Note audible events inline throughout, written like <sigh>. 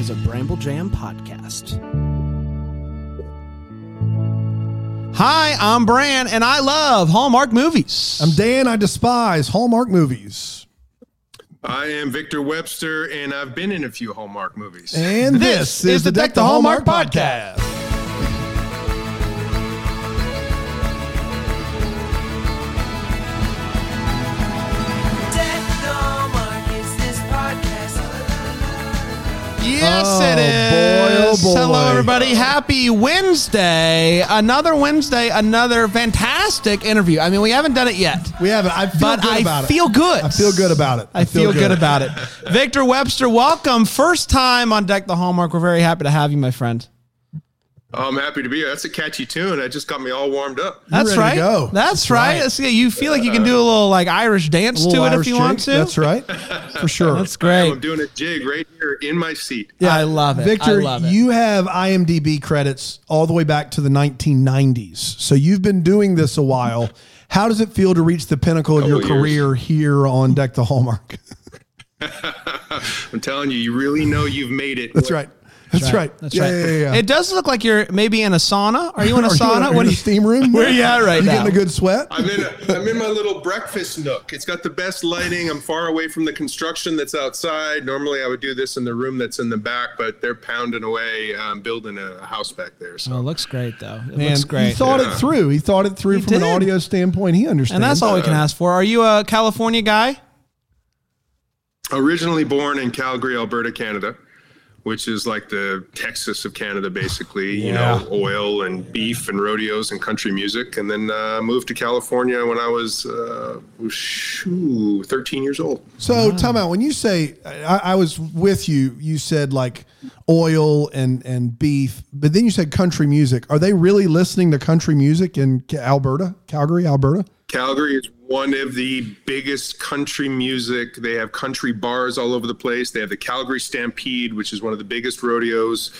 is a Bramble Jam podcast. Hi, I'm Bran, and I love Hallmark movies. I'm Dan. I despise Hallmark movies. I am Victor Webster, and I've been in a few Hallmark movies. And this, is, the Deck the Hallmark, podcast. Yes, Oh, it is. boy, oh, boy. Hello, everybody. Happy Wednesday. Another Wednesday, another fantastic interview. I mean, we haven't done it yet. We haven't. I feel But good I about feel it. good. I feel good about it. I, feel, good. about it. <laughs> Victor Webster, welcome. First time on Deck the Hallmark. We're very happy to have you, my friend. Oh, I'm happy to be here. That's a catchy tune. That just got me all warmed up. That's right. go. That's, That's right. right. That's- yeah, you feel like you can uh, do a little like Irish dance to it Irish if you want to. That's right. For <laughs> sure. That's great. I'm doing a jig right here in my seat. Yeah, I uh, love it. Victor, I love it. you have IMDb credits all the way back to the 1990s. So you've been doing this a while. How does it feel to reach the pinnacle of your years. career here on Deck the Hallmark? <laughs> <laughs> I'm telling you, you really know you've made it. That's right. That's right. That's yeah, right. Yeah, yeah, yeah. It does look like you're maybe in a sauna. Are you in a <laughs> Are sauna? in a- What in do a you- steam room? <laughs> Where are you at right you now? getting a good sweat? I'm in, a, I'm in my little breakfast nook. It's got the best lighting. I'm far away from the construction that's outside. Normally, I would do this in the room that's in the back, but they're pounding away, um, building a house back there. So Oh, it looks great though. It Man, looks great. He thought Yeah. it through. He thought it through He from an audio standpoint. He understands. and that's all we can ask for. Are you a California guy? originally born in Calgary, Alberta, Canada, which is like the Texas of Canada, basically. You know, oil and beef and rodeos and country music, and then uh, moved to California when I was uh, shoo, 13 years old. So, time out. When you say I, I was with you, you said like oil and and beef, but then you said country music. Are they really listening to country music in Alberta, Calgary, Alberta? Calgary is one of the biggest country music. They have country bars all over the place. They have the Calgary Stampede, which is one of the biggest rodeos.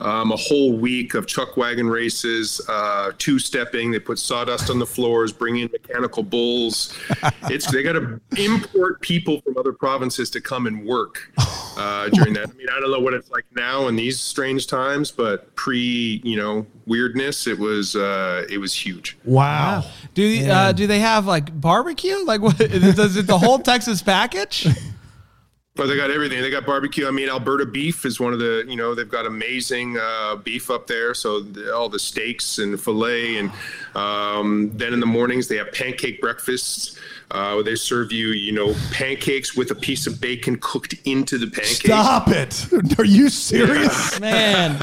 Um, a whole week of chuck wagon races, uh, two stepping. They put sawdust on the floors, bring in mechanical bulls. <laughs> It's they got to import people from other provinces to come and work uh, during that. I mean, I don't know what it's like now in these strange times, but pre, you know, weirdness, it was uh, it was huge. Wow. Do uh, do they have like barbecue? Like what? <laughs> Does it the whole Texas package? <laughs> But they got everything. They got barbecue. I mean, Alberta beef is one of the, you know, they've got amazing uh, beef up there. So the, all the steaks and filet. And um, then in the mornings, they have pancake breakfasts. Uh, they serve you, you know, pancakes with a piece of bacon cooked into the pancake. Stop it. <laughs> Are you serious? <laughs> Man,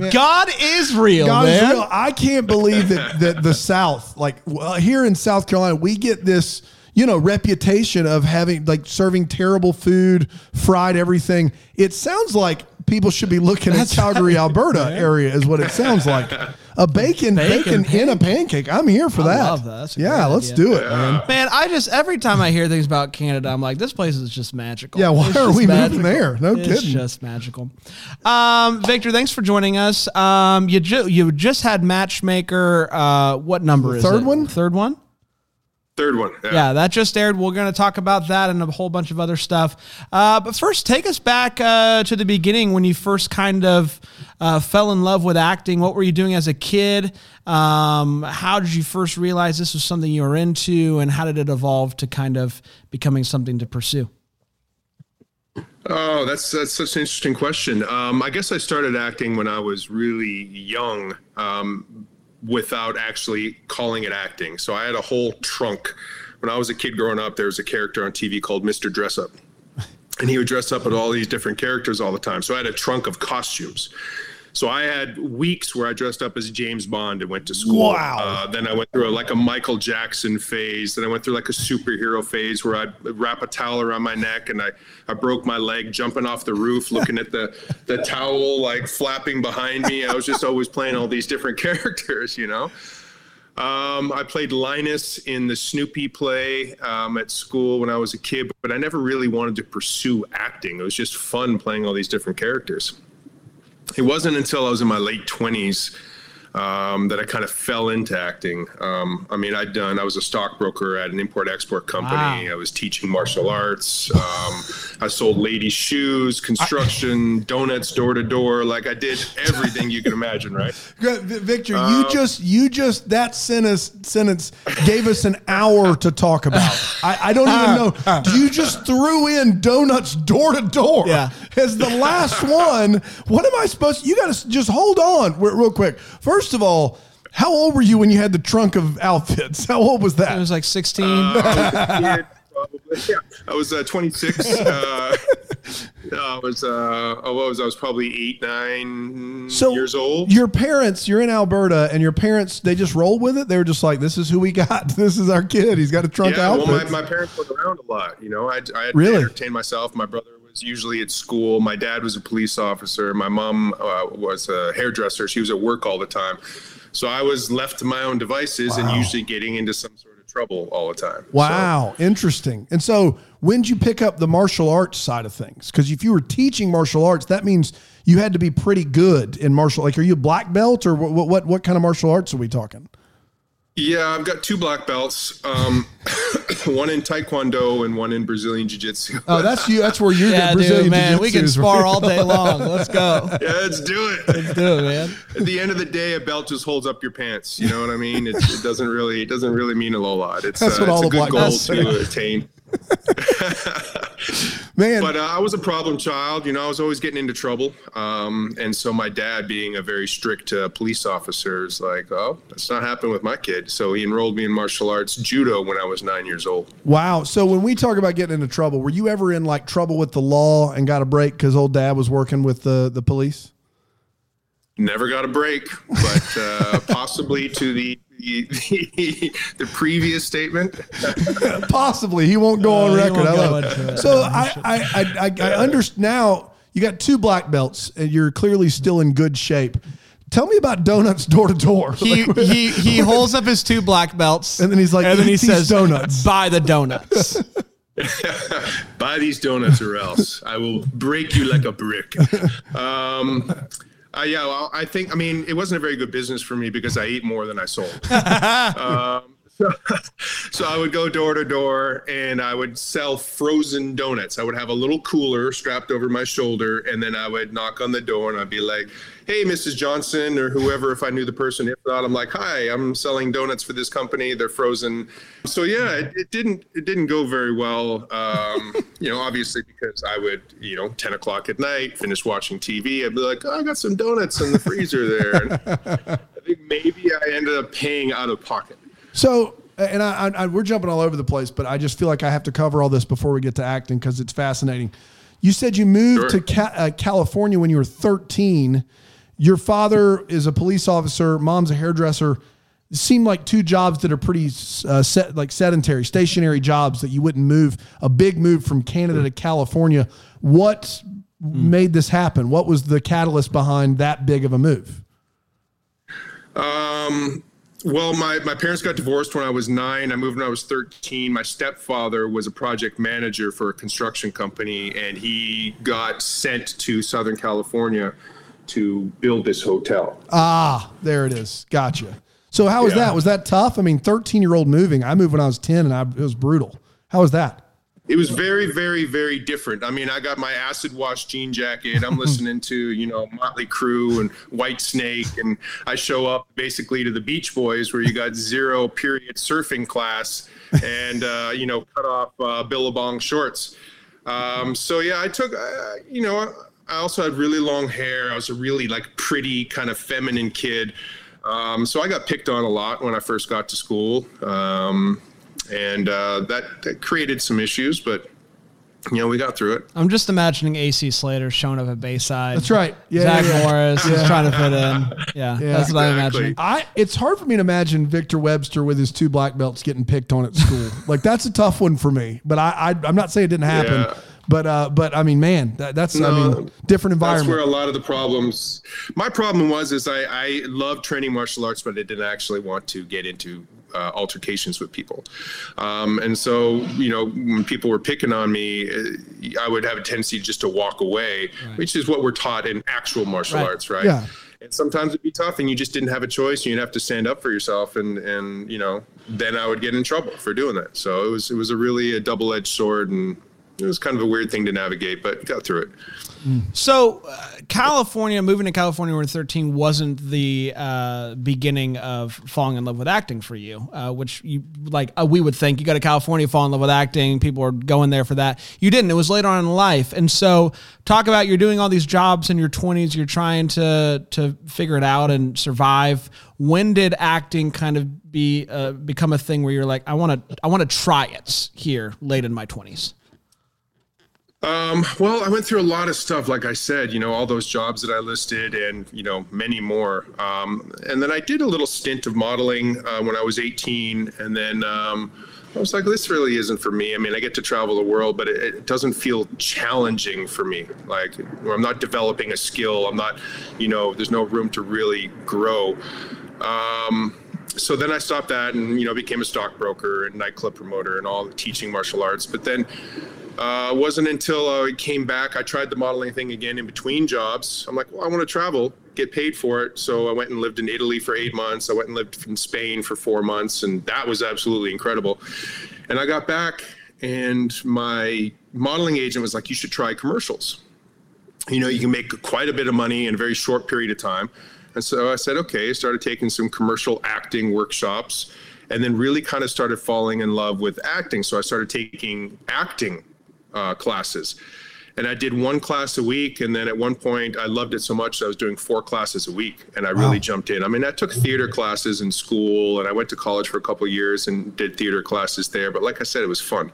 <laughs> God is real, God is real. I can't believe that that the South, like well, here in South Carolina, we get this, you know, reputation of having like serving terrible food, fried everything. It sounds like people should be looking at Calgary, Alberta area, is what it sounds like. A bacon, Bacon bacon, in a pancake. I'm here for that. love that. That's a yeah, let's idea. do it, man. Man, I just every time I hear things about Canada, I'm like, this place is just magical. Yeah, why It's are just we moving there? No it's kidding. just magical. Um, Victor, thanks for joining us. Um, you ju- you just had Matchmaker. Uh, what number is third it? one? Third one. Third one. Yeah, that just aired. We're going to talk about that and a whole bunch of other stuff. Uh, but first, take us back uh, to the beginning when you first kind of uh, fell in love with acting. What were you doing as a kid? Um, how did you first realize this was something you were into, and how did it evolve to kind of becoming something to pursue? Oh, that's that's such an interesting question. Um, I guess I started acting when I was really young, um, without actually calling it acting. So I had a whole trunk. When I was a kid growing up, there was a character on TV called Mr. Dressup, and he would dress up with all these different characters all the time. So I had a trunk of costumes. So I had weeks where I dressed up as James Bond and went to school. Wow. Uh, then I went through a, like a Michael Jackson phase. Then I went through like a superhero phase where I'd wrap a towel around my neck and I, I broke my leg jumping off the roof, looking at the, the towel like flapping behind me. I was just always playing all these different <laughs> characters, you know? Um, I played Linus in the Snoopy play um, at school when I was a kid, but I never really wanted to pursue acting. It was just fun playing all these different characters. It wasn't until I was in my late 20s um, that I kind of fell into acting. Um, I mean, I'd done, I was a stockbroker at an import export company. Wow. I was teaching martial arts. Um, I sold ladies' shoes, construction, <laughs> donuts door to door. Like I did everything you can imagine, right? Victor, you just you just that sentence sentence gave us an hour to talk about. I, I don't even <laughs> know. You just threw in donuts door to door Yeah. as the last one. What am I supposed? To, you got to just hold on real real quick. First of all, how old were you when you had the trunk of outfits? How old was that? It that? was like 16. Yeah, <laughs> probably. Yeah. <laughs> I was uh, 26. Uh, <laughs> I was, uh, oh, was I? I was probably eight, nine so years old. Your parents, you're in Alberta, and your parents they just rolled with it. They were just like, "This is who we got. This is our kid. He's got a trunk Yeah, well, my, my parents went around a lot. You know, I, I had Really? to entertain myself. My brother was usually at school. My dad was a police officer. My mom uh, was a hairdresser. She was at work all the time. So I was left to my own devices and usually getting into some sort of trouble all the time. So- Wow, interesting. And so, when did you pick up the martial arts side of things? Because if you were teaching martial arts, that means you had to be pretty good in martial. Like, are you a black belt or? What, what, what kind of martial arts are we talking? Yeah, I've got two black belts, um, <coughs> one in Taekwondo and one in Brazilian Jiu Jitsu. Oh, that's you. That's where you're. <laughs> yeah, good. Brazilian dude, man. We can spar all day long. Let's go. <laughs> yeah, let's do it. Let's do it, man. At the end of the day, a belt just holds up your pants. You know what I mean? It, it doesn't really, it doesn't really mean a whole lot. It's, That's uh, what all a the good black goal belts say. to attain. <laughs> Man, But uh, I was a problem child. You know, I was always getting into trouble. Um, and so my dad, being a very strict uh, police officer, is like, oh, that's not happening with my kid. So he enrolled me in martial arts judo when I was nine years old. wow. So when we talk about getting into trouble, were you ever in like trouble with the law and got a break because old dad was working with the the police? Never got a break, but uh, <laughs> possibly to the, the the previous statement. <laughs> Possibly, he won't go on Oh, record. I love it. So I, I, I, I, I understand now. You got two black belts, and you're clearly still in good shape. Tell me about donuts door to door. He, <laughs> he he holds up his two black belts, And then he's like, and then he says, donuts." "Buy the donuts." Buy these donuts or else I will break you like a brick. Um, uh, yeah, well, I think, I mean, it wasn't a very good business for me because I ate more than I sold. <laughs> um, <laughs> so, I would go door to door and I would sell frozen donuts. I would have a little cooler strapped over my shoulder, and then I would knock on the door and I'd be like, "Hey, Mrs. Johnson," or whoever, if I knew the person. If not, I'm like, "Hi, I'm selling donuts for this company. They're frozen." So yeah, it, it didn't it didn't go very well. Um, <laughs> you know, obviously because I would, you know, 10 o'clock at night, finish watching TV, I'd be like, oh, "I got some donuts in the freezer there." And I think maybe I ended up paying out of pocket. So, and I, I, we're jumping all over the place, but I just feel like I have to cover all this before we get to acting because it's fascinating. You said you moved Sure. to Ca- uh, California when you were 13. Your father is a police officer. Mom's a hairdresser. It seemed like two jobs that are pretty uh, set, like sedentary, stationary jobs that you wouldn't move. A big move from Canada to California. What made this happen? What was the catalyst behind that big of a move? Um, well, my, my parents got divorced when I was nine. I moved when I was 13. My stepfather was a project manager for a construction company, and he got sent to Southern California to build this hotel. Ah, there it is. Gotcha. So how was Yeah. that? Was that tough? I mean, 13 year old moving. I moved when I was 10 and I, it was brutal. How was that? It was very, very, very different. I mean, I got my acid wash jean jacket. I'm <laughs> listening to, you know, Motley Crue and Whitesnake. And I show up basically to the Beach Boys where you got zero period surfing class and, uh, you know, cut off uh, Billabong shorts. Um, so, yeah, I took, uh, you know, I also had really long hair. I was a really like pretty kind of feminine kid. Um, so I got picked on a lot when I first got to school. Um, and uh, that, that created some issues, but you know, we got through it. I'm just imagining AC Slater showing up at Bayside. That's right. Yeah, Zach yeah, yeah. Morris is trying to fit in. <laughs> Yeah, that's what I imagine. I it's hard for me to imagine Victor Webster with his two black belts getting picked on at school. like that's a tough one for me. But I, I I'm not saying it didn't happen. But uh, but I mean, man, that, that's I mean, different environment. That's where a lot of the problems. My problem was is I I loved training martial arts, but I didn't actually want to get into uh, altercations with people. Um, and so you know when people were picking on me, uh, I would have a tendency just to walk away, which is what we're taught in actual martial Right. arts, right? Yeah. And sometimes it'd be tough, and you just didn't have a choice. And you'd have to stand up for yourself, and and you know then I would get in trouble for doing that. So it was it was a really a double edged sword, and it was kind of a weird thing to navigate, but got through it. So, uh, California, moving to California when 13 wasn't the uh, beginning of falling in love with acting for you, uh, which you like, uh, we would think you go to California, fall in love with acting. People are going there for that. You didn't. It was later on in life. And so, talk about you're doing all these jobs in your 20s, you're trying to, to figure it out and survive. When did acting kind of be, uh, become a thing where you're like, I want to, I want to try it here late in my 20s? Um, well, I went through a lot of stuff, like I said, you know, all those jobs that I listed and, you know, many more. Um, and then I did a little stint of modeling uh, when I was 18. And then um, I was like, this really isn't for me. I mean, I get to travel the world, but it, it doesn't feel challenging for me. Like, I'm not developing a skill. I'm not, you know, there's no room to really grow. Um, so then I stopped that and, you know, became a stockbroker and nightclub promoter and all teaching martial arts. But then, uh, wasn't until I came back, I tried the modeling thing again in between jobs. I'm like, well, I want to travel, get paid for it. So I went and lived in Italy for eight months. I went and lived in Spain for four months, and that was absolutely incredible. And I got back, and my modeling agent was like, you should try commercials. You know, you can make quite a bit of money in a very short period of time. And so I said, okay, I started taking some commercial acting workshops and then really kind of started falling in love with acting. So I started taking acting uh, classes. And I did one class a week. And then at one point, I loved it so much that I was doing four classes a week. And I wow. really jumped in. I mean, I took theater classes in school and I went to college for a couple years and did theater classes there. But like I said, it was fun.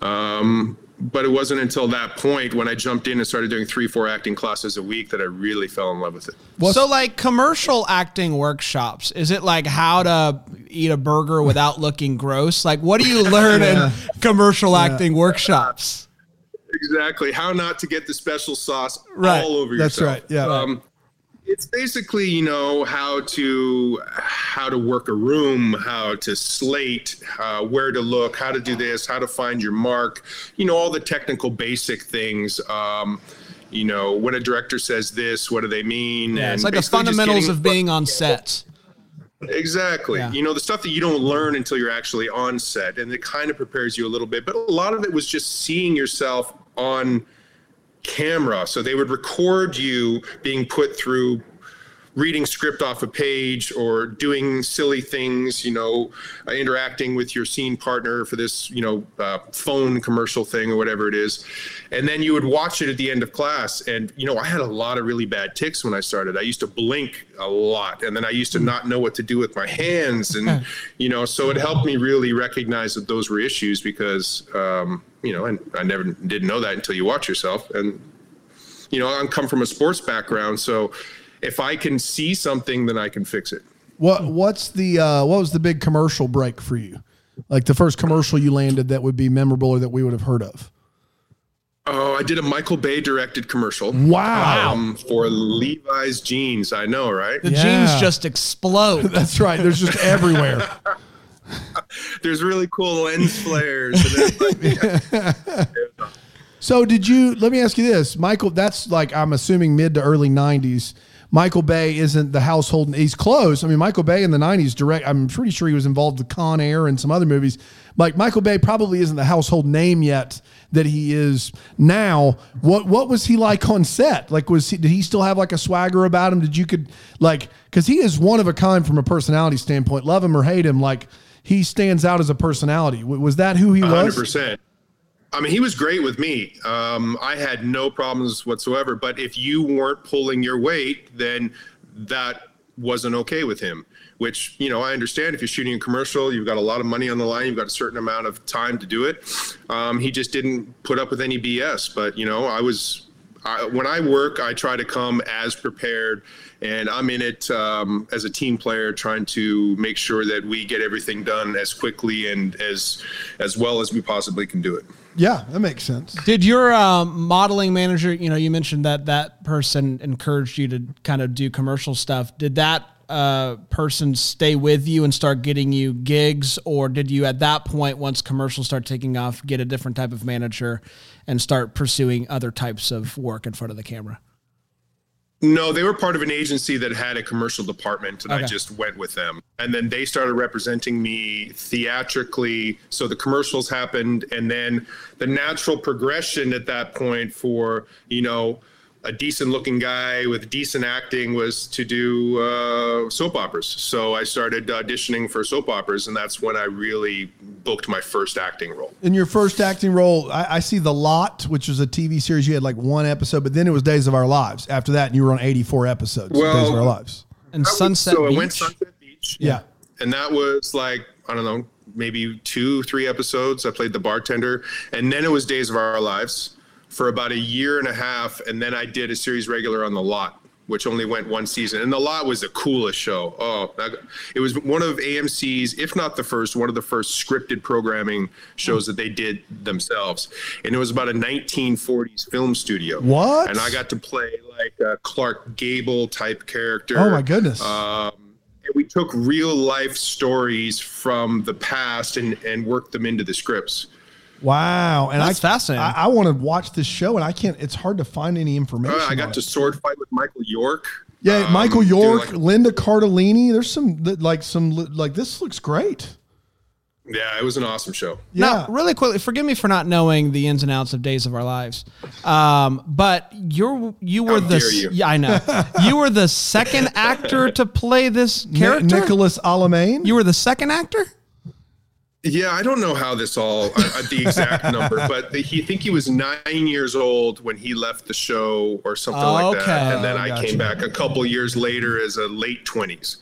Um, but it wasn't until that point when I jumped in and started doing three, four acting classes a week that I really fell in love with it. Well, so like commercial acting workshops, is it like how to eat a burger without looking gross? Like what do you <laughs> learn yeah. in commercial yeah. acting workshops? Exactly. How not to get the special sauce right. all over That's yourself. That's right. Yeah. Um, it's basically you know how to how to work a room how to slate uh, where to look how to do this how to find your mark you know all the technical basic things um, you know when a director says this what do they mean yeah, it's like the fundamentals of being on set Exactly. Yeah. You know, the stuff that you don't learn until you're actually on set, and it kind of prepares you a little bit. But a lot of it was just seeing yourself on camera. So they would record you being put through reading script off a page or doing silly things, you know, uh, interacting with your scene partner for this, you know, uh, phone commercial thing or whatever it is. And then you would watch it at the end of class. And, you know, I had a lot of really bad ticks when I started. I used to blink a lot and then I used to not know what to do with my hands. And, you know, so it helped me really recognize that those were issues because, um, you know, and I never didn't know that until you watch yourself. And, you know, I come from a sports background. So, if I can see something, then I can fix it. What What's the uh, what was the big commercial break for you? Like the first commercial you landed that would be memorable or that we would have heard of? Oh, I did a Michael Bay directed commercial. Wow. Um, for Levi's jeans. I know, right? The yeah. jeans just explode. <laughs> That's right. There's just everywhere. <laughs> There's really cool lens flares. <laughs> so, did you? Let me ask you this, Michael. That's like I'm assuming mid to early '90s. Michael Bay isn't the household. Name. He's close. I mean, Michael Bay in the '90s direct. I'm pretty sure he was involved with Con Air and some other movies. Like Michael Bay probably isn't the household name yet that he is now. What what was he like on set? Like, was he, did he still have like a swagger about him? Did you could like because he is one of a kind from a personality standpoint. Love him or hate him, like he stands out as a personality. Was that who he 100. was? 100%. I mean, he was great with me. Um, I had no problems whatsoever. But if you weren't pulling your weight, then that wasn't okay with him. Which you know, I understand. If you're shooting a commercial, you've got a lot of money on the line. You've got a certain amount of time to do it. Um, he just didn't put up with any BS. But you know, I was I, when I work, I try to come as prepared, and I'm in it um, as a team player, trying to make sure that we get everything done as quickly and as as well as we possibly can do it. Yeah, that makes sense. Did your um, modeling manager, you know, you mentioned that that person encouraged you to kind of do commercial stuff. Did that uh, person stay with you and start getting you gigs, or did you at that point, once commercials start taking off, get a different type of manager and start pursuing other types of work in front of the camera? No, they were part of an agency that had a commercial department, and Okay. I just went with them. And then they started representing me theatrically. So the commercials happened, and then the natural progression at that point for you know a decent looking guy with decent acting was to do uh, soap operas. So I started auditioning for soap operas, and that's when I really booked my first acting role. In your first acting role, I, I see The Lot, which was a TV series. You had like one episode, but then it was Days of Our Lives. After that, and you were on 84 episodes of Well, Days of Our Lives. And That was- Sunset so Beach. I went Sunset Beach. Yeah. and that was like I don't know, maybe two, three episodes. I played the bartender, and then it was Days of Our Lives for about a year and a half, and then I did a series regular on the Lot, which only went one season. And the Lot was the coolest show. Oh, it was one of AMC's, if not the first, one of the first scripted programming shows that they did themselves, and it was about a 1940s film studio. What? And I got to play like a Clark Gable type character. Oh my goodness. Um, and we took real life stories from the past and, and worked them into the scripts. Wow. And That's I, fascinating. I, I want to watch this show, and I can't. It's hard to find any information. Uh, I on got it. to sword fight with Michael York. Yeah, Um, Michael York, like- Linda Cardellini. There's some like some like this looks great. yeah, it was an awesome show. Yeah. Now, really quickly, forgive me for not knowing the ins and outs of Days of Our Lives, um, but you're you were How the dare you. yeah I know <laughs> you were the second actor to play this Ni- character. Nicholas Alamain. you were the second actor. Yeah, I don't know how this all uh, uh, the exact <laughs> number, but the, he I think he was nine years old when he left the show or something like Okay. that, and then I Gotcha. came back a couple years later as a late twenties.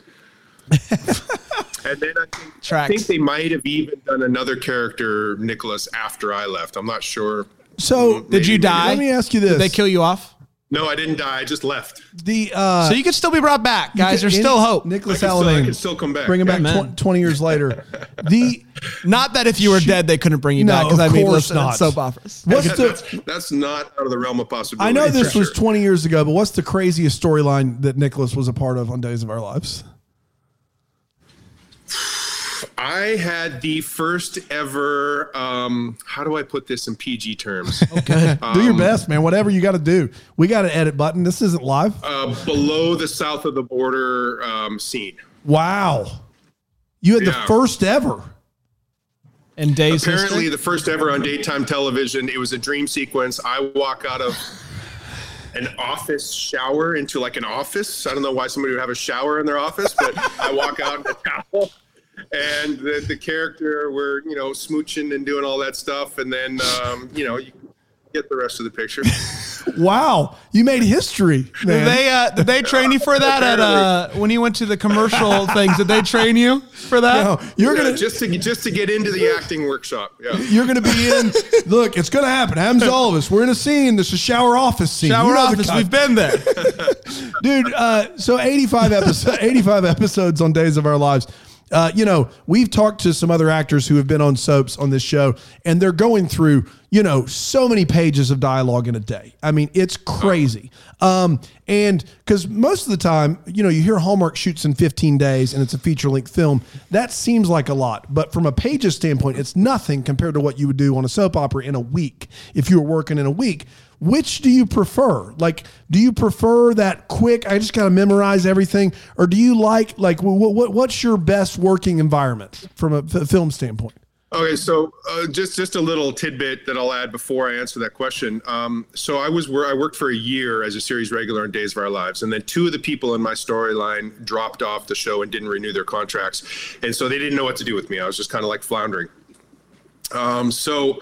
<laughs> and then I think, I think they might have even done another character, Nicholas, after I left. I'm not sure. so Did you Maybe- die? Let me ask you this: Did they kill you off? No, I didn't die. I just left. the uh, So you could still be brought back, guys. could- There's still hope. Nicholas I can still- I can still come back. Bring him back tw- 20 years later. <laughs> The Not that if you were dead, they couldn't bring you No, back. Because of I mean, course listen, not. it's soap operas. what's Yeah, the that's, that's not out of the realm of possibility. I know this for was sure. 20 years ago, but what's the craziest storyline that Nicholas was a part of on Days of Our Lives? I had the first ever. Um, how do I put this in PG terms? <laughs> Okay. Do Um, your best, man. Whatever you got to do. We got an edit button. This isn't live. uh, below the south of the border um, scene. Wow. You had the first ever. In Days Apparently, history? the first ever on daytime television. It was a dream sequence. I walk out of an office shower into like an office. I don't know why somebody would have a shower in their office, but I walk out in a towel. And the, the character, we're you know smooching and doing all that stuff, and then um, you know you get the rest of the picture. <laughs> Wow. You made history, man. Did they uh, did they train you for that at uh, when you went to the commercial <laughs> things? Did they train you for that? No, you're Yeah, gonna just to just to get into the acting workshop. Yeah. you're gonna be in. <laughs> Look, it's gonna happen. Happens to all of us. We're in a scene. This is shower office scene. Shower You know office. We've been there. dude. Uh, so 85 episodes, 85 episodes on Days of Our Lives. Uh, you know, we've talked to some other actors who have been on soaps on this show, and they're going through, you know, so many pages of dialogue in a day. I mean, it's crazy. Um, and because most of the time, you know, you hear Hallmark shoots in 15 days and it's a feature length film. That seems like a lot, but from a pages standpoint, it's nothing compared to what you would do on a soap opera in a week if you were working in a week. Which do you prefer? Like, do you prefer that quick? I just got to memorize everything, or do you like like what, what what's your best working environment from a film standpoint? Okay, so uh, just just a little tidbit that I'll add before I answer that question. Um, so I was where I worked for a year as a series regular on Days of Our Lives, and then two of the people in my storyline dropped off the show and didn't renew their contracts, and so they didn't know what to do with me. I was just kind of like floundering. Um, so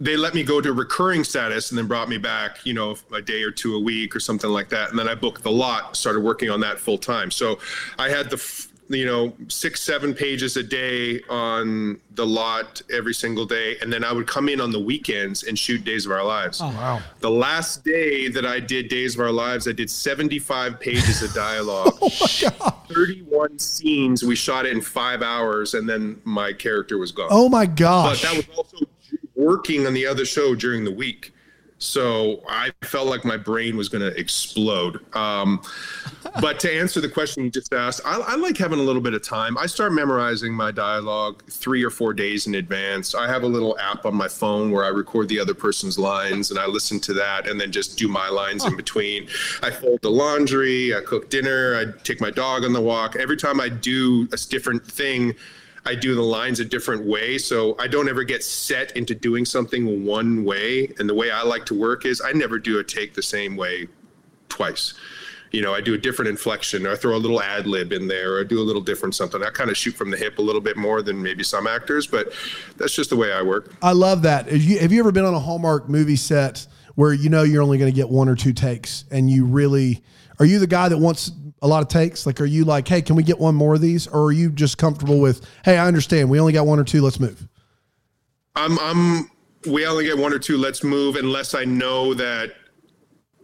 they let me go to recurring status and then brought me back, you know, a day or two a week or something like that. And then I booked the lot, started working on that full time. So I had the, f- you know, six, seven pages a day on the lot every single day. And then I would come in on the weekends and shoot Days of Our Lives. Oh, wow. The last day that I did Days of Our Lives, I did 75 pages of dialogue. <laughs> 31 scenes. We shot it in five hours, and then my character was gone Oh my god. but that was also working on the other show during the week. So I felt like my brain was going to explode. Um, but to answer the question you just asked, I, I, like having a little bit of time. I start memorizing my dialogue three or four days in advance. I have a little app on my phone where I record the other person's lines and I listen to that and then just do my lines in between. I fold the laundry, I cook dinner, I take my dog on the walk. Every time I do a different thing, I do the lines a different way. So I don't ever get set into doing something one way. And the way I like to work is I never do a take the same way twice. You know, I do a different inflection or I throw a little ad lib in there or I do a little different something. I kind of shoot from the hip a little bit more than maybe some actors, but that's just the way I work. I love that. Have you, have you ever been on a Hallmark movie set where you know you're only going to get one or two takes and you really are you the guy that wants a lot of takes? Like, are you like, hey, can we get one more of these, or are you just comfortable with, hey, I understand, we only got one or two, let's move? I'm, I'm. We only get one or two. Let's move, unless I know that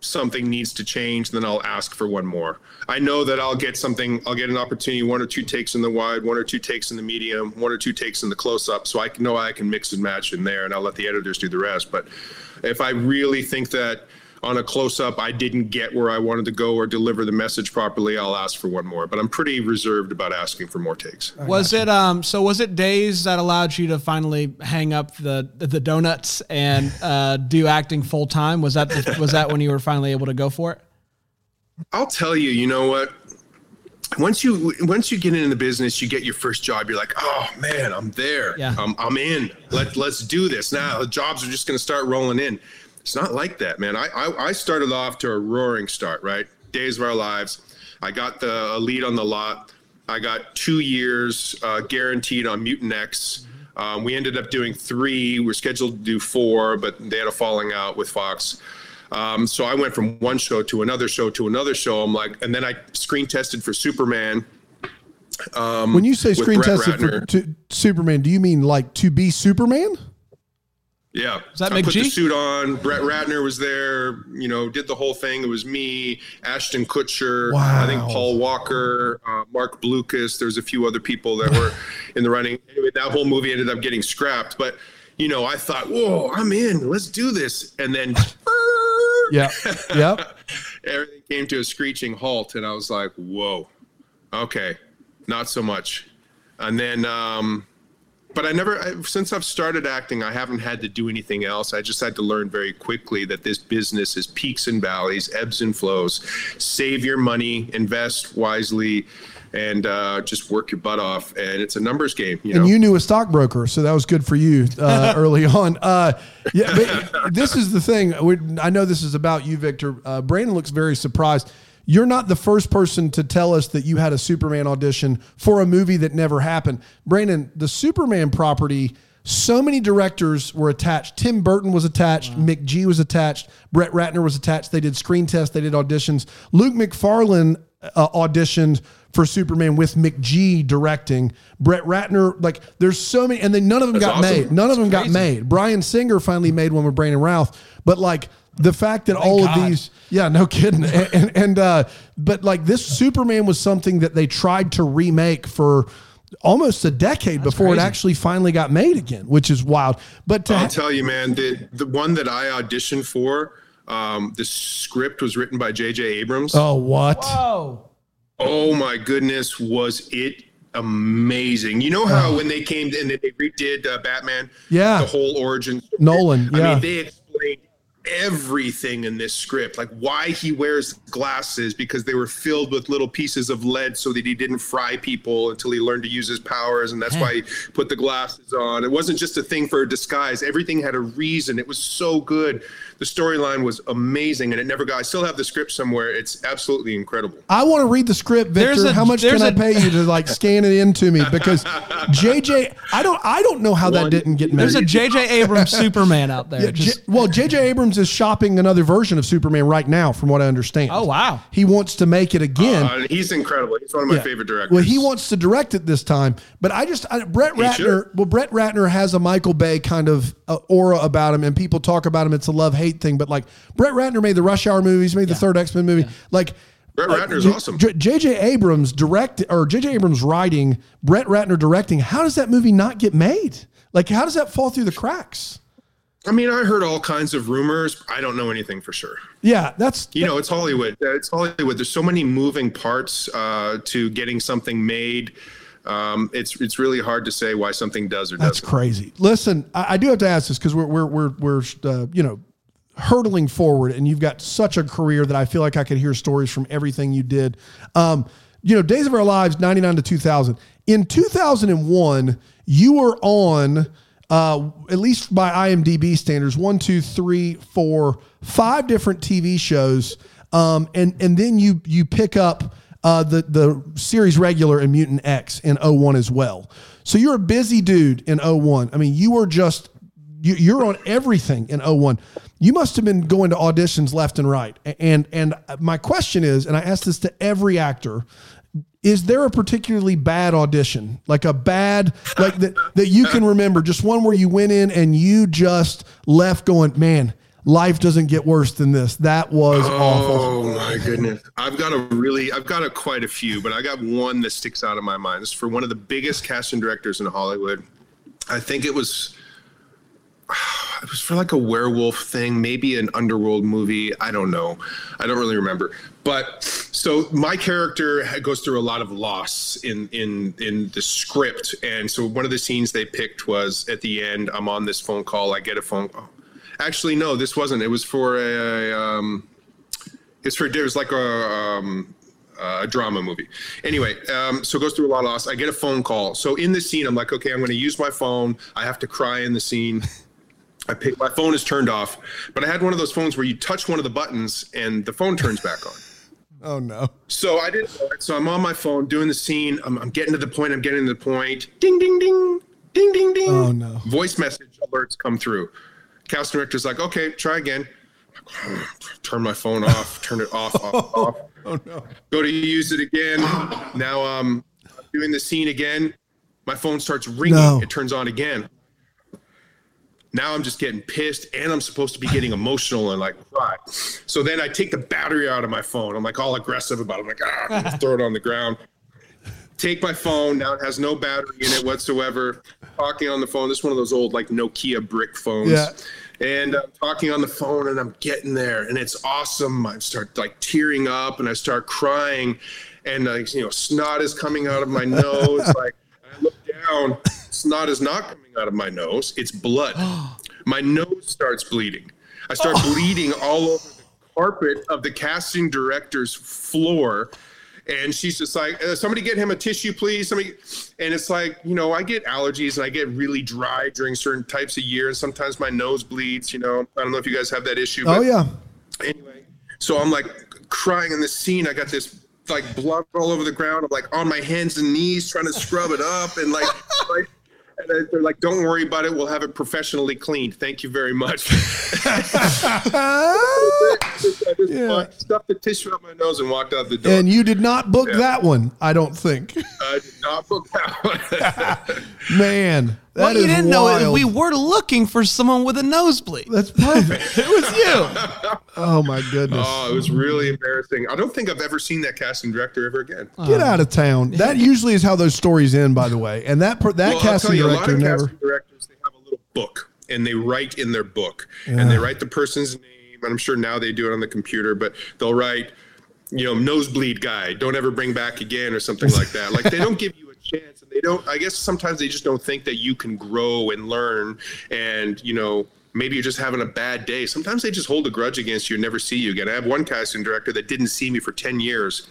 something needs to change, then I'll ask for one more. I know that I'll get something, I'll get an opportunity, one or two takes in the wide, one or two takes in the medium, one or two takes in the close up. So I know I can mix and match in there and I'll let the editors do the rest. But if I really think that on a close up I didn't get where I wanted to go or deliver the message properly, I'll ask for one more. But I'm pretty reserved about asking for more takes. Was it um so was it days that allowed you to finally hang up the the donuts and uh, do acting full time? Was that the, was that when you were finally able to go for it? I'll tell you, you know what? Once you once you get into the business, you get your first job. You're like, oh man, I'm there. Yeah. I'm, I'm in. Let let's do this now. The jobs are just going to start rolling in. It's not like that, man. I, I, I started off to a roaring start, right? Days of Our Lives. I got the lead on the lot. I got two years uh, guaranteed on Mutant X. Um, we ended up doing three. We we're scheduled to do four, but they had a falling out with Fox. Um, so I went from one show to another show to another show. I'm like, and then I screen tested for Superman. Um, when you say screen tested for to, Superman, do you mean like to be Superman? Yeah. Is that I put the suit on. Brett Ratner was there, you know, did the whole thing. It was me, Ashton Kutcher, wow. I think Paul Walker, uh, Marc Blucas. There's a few other people that were <laughs> in the running. Anyway, that whole movie ended up getting scrapped. But, you know, I thought, whoa, I'm in. Let's do this. And then, <laughs> yeah, yeah. <laughs> everything came to a screeching halt. And I was like, whoa, okay, not so much. And then, um, but I never, I, since I've started acting, I haven't had to do anything else. I just had to learn very quickly that this business is peaks and valleys, ebbs and flows. Save your money, invest wisely, and uh, just work your butt off. And it's a numbers game. You and know? you knew a stockbroker, so that was good for you uh, <laughs> early on. Uh, yeah, but this is the thing. I know this is about you, Victor. Uh, Brandon looks very surprised you're not the first person to tell us that you had a Superman audition for a movie that never happened. Brandon, the Superman property, so many directors were attached. Tim Burton was attached, wow. McG was attached, Brett Ratner was attached. They did screen tests, they did auditions. Luke Macfarlane uh, auditioned for Superman with McG directing. Brett Ratner, like there's so many, and then none of them That's got awesome. made. None That's of them crazy. got made. Bryan Singer finally made one with Brandon Routh, but like the fact that Thank all God. of these, yeah, no kidding, and and, and uh, but like this Superman was something that they tried to remake for almost a decade That's before crazy. it actually finally got made again, which is wild. But I'll ha- tell you, man, the the one that I auditioned for, um, the script was written by J.J. Abrams. Oh, what? Whoa! Oh my goodness, was it amazing. You know how oh. when they came and they redid uh, Batman, yeah, the whole origin. Nolan, yeah. I mean, they explained everything in this script like why he wears glasses because they were filled with little pieces of lead so that he didn't fry people until he learned to use his powers and that's hmm. why he put the glasses on. It wasn't just a thing for a disguise. Everything had a reason. It was so good the storyline was amazing and it never got i still have the script somewhere. It's absolutely incredible. I want to read the script victor. a, how much can a, I pay you to like scan it into me? Because <laughs> jj i don't i don't know how One, that didn't get made. There's a jj abrams superman out there yeah, J, well jj abrams is shopping another version of superman right now from what i understand. Oh wow. He wants to make it again. Uh, he's incredible. He's one of my yeah. favorite directors. Well he wants to direct it this time but i just I, brett he ratner should. well brett ratner has a michael bay kind of uh, aura about him and people talk about him. It's a love hate hate thing, but like Brett Ratner made the Rush Hour movies, made the third X Men movie. Yeah. Like Brett Ratner's uh, awesome. J.J. Abrams direct or J.J. Abrams writing, Brett Ratner directing. How does that movie not get made? Like, how does that fall through the cracks? I mean, I heard all kinds of rumors. I don't know anything for sure. Yeah, that's You know, it's Hollywood. It's Hollywood. There's so many moving parts uh, to getting something made. Um, it's it's really hard to say why something does or That's doesn't. That's crazy. Listen, I, I do have to ask this because we're we're we're we're uh, you know hurtling forward, and you've got such a career that I feel like I could hear stories from everything you did. Um, you know, Days of Our Lives, ninety nine to two thousand. In two thousand and one, you were on. Uh, at least by IMDb standards, one, two, three, four, five different TV shows, um, and and then you you pick up uh, the the series regular in Mutant X in 01 as well. So you're a busy dude in 01. I mean, you were just you, you're on everything in 01. You must have been going to auditions left and right. And and my question is, and I ask this to every actor, is there a particularly bad audition, like a bad like that that you can remember, just one where you went in and you just left going, man, life doesn't get worse than this. That was oh awful. Oh my goodness! I've got a really, I've got a quite a few, but I got one that sticks out of my mind. It's for one of the biggest casting directors in Hollywood. I think it was, it was for like a werewolf thing, maybe an underworld movie. I don't know. I don't really remember. But so my character goes through a lot of loss in in in the script, and so one of the scenes they picked was at the end. I'm on this phone call. I get a phone. call. Actually, no, this wasn't. It was for a. Um, it's for it was like a um, a drama movie. Anyway, um, so goes through a lot of loss. I get a phone call. So in the scene, I'm like, okay, I'm going to use my phone. I have to cry in the scene. I pick my phone is turned off, but I had one of those phones where you touch one of the buttons and the phone turns back on. <laughs> Oh no. So I didn't. So I'm on my phone doing the scene. I'm, I'm getting to the point. I'm getting to the point. Ding, ding, ding, ding, ding, ding. Oh, no. Voice message alerts come through. Cast director's like, okay, try again. <sighs> Turn my phone off. Turn it off. Off. <laughs> off. Oh no. Go to use it again. Now um, I'm doing the scene again. My phone starts ringing. No. It turns on again. Now I'm just getting pissed, and I'm supposed to be getting emotional and like cry. So then I take the battery out of my phone. I'm like all aggressive about it. I'm like, ah, throw it on the ground. Take my phone. Now it has no battery in it whatsoever. Talking on the phone. This is one of those old like Nokia brick phones. Yeah. And I'm talking on the phone, and I'm getting there, and it's awesome. I start like tearing up, and I start crying, and like you know, snot is coming out of my nose. <laughs> like I look down, snot is not coming out of my nose; it's blood. <gasps> my nose starts bleeding. I start bleeding all over the carpet of the casting director's floor. And she's just like, uh, somebody get him a tissue, please. Somebody, and it's like, you know, I get allergies and I get really dry during certain types of year, and sometimes my nose bleeds. You know, I don't know if you guys have that issue. Oh yeah. anyway, so I'm like crying in the scene. I got this like blood all over the ground. I'm like on my hands and knees trying to scrub it up, and like, <laughs> like they're like, "Don't worry about it. We'll have it professionally cleaned. Thank you very much." <laughs> I Yeah. stuffed the tissue up my nose and walked out the door. And you did not book that one, I don't think. I did not book that one. <laughs> Man, what you didn't know is we were looking for someone with a nosebleed. That's perfect. <laughs> It was you. <laughs> oh my goodness. oh, it was really embarrassing. I don't think I've ever seen that casting director ever again. Get out of town. Uh, that usually is how those stories end, by the way. And that per, that Well, I'll casting tell you, a lot director of never. casting directors they have a little book and they write in their book and they write the person's name. And I'm sure now they do it on the computer, but they'll write, you know, nosebleed guy, don't ever bring back again or something like that. Like they don't give you a chance, and they don't. I guess sometimes they just don't think that you can grow and learn, and you know. Maybe you're just having a bad day. Sometimes they just hold a grudge against you and never see you again. I have one casting director that didn't see me for 10 years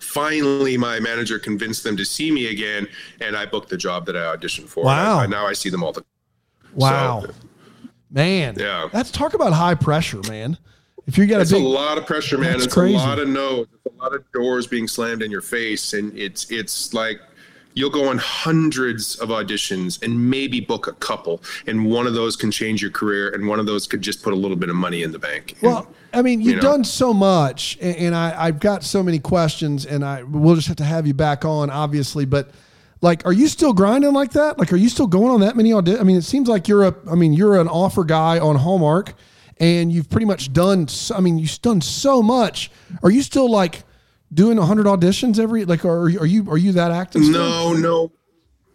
finally my manager convinced them to see me again and i booked the job that i auditioned for Wow. I, I- now i see them all the time Wow. So, man. Yeah. That's talk about high pressure, man. If you got it's a a lot of pressure man it's crazy. a lot of no's it's a lot of doors being slammed in your face and it's it's like you'll go on hundreds of auditions and maybe book a couple and one of those can change your career and one of those could just put a little bit of money in the bank Well, I mean, you've you know. done so much, and, and I, I've got so many questions, and I we'll just have to have you back on, obviously. But like, are you still grinding like that? Like, are you still going on that many auditions? I mean, it seems like you're a, I mean, you're an offer guy on Hallmark, and you've pretty much done. so- I mean, you've done so much. Are you still like doing hundred auditions every? Like, are, are you are you that active? No, no,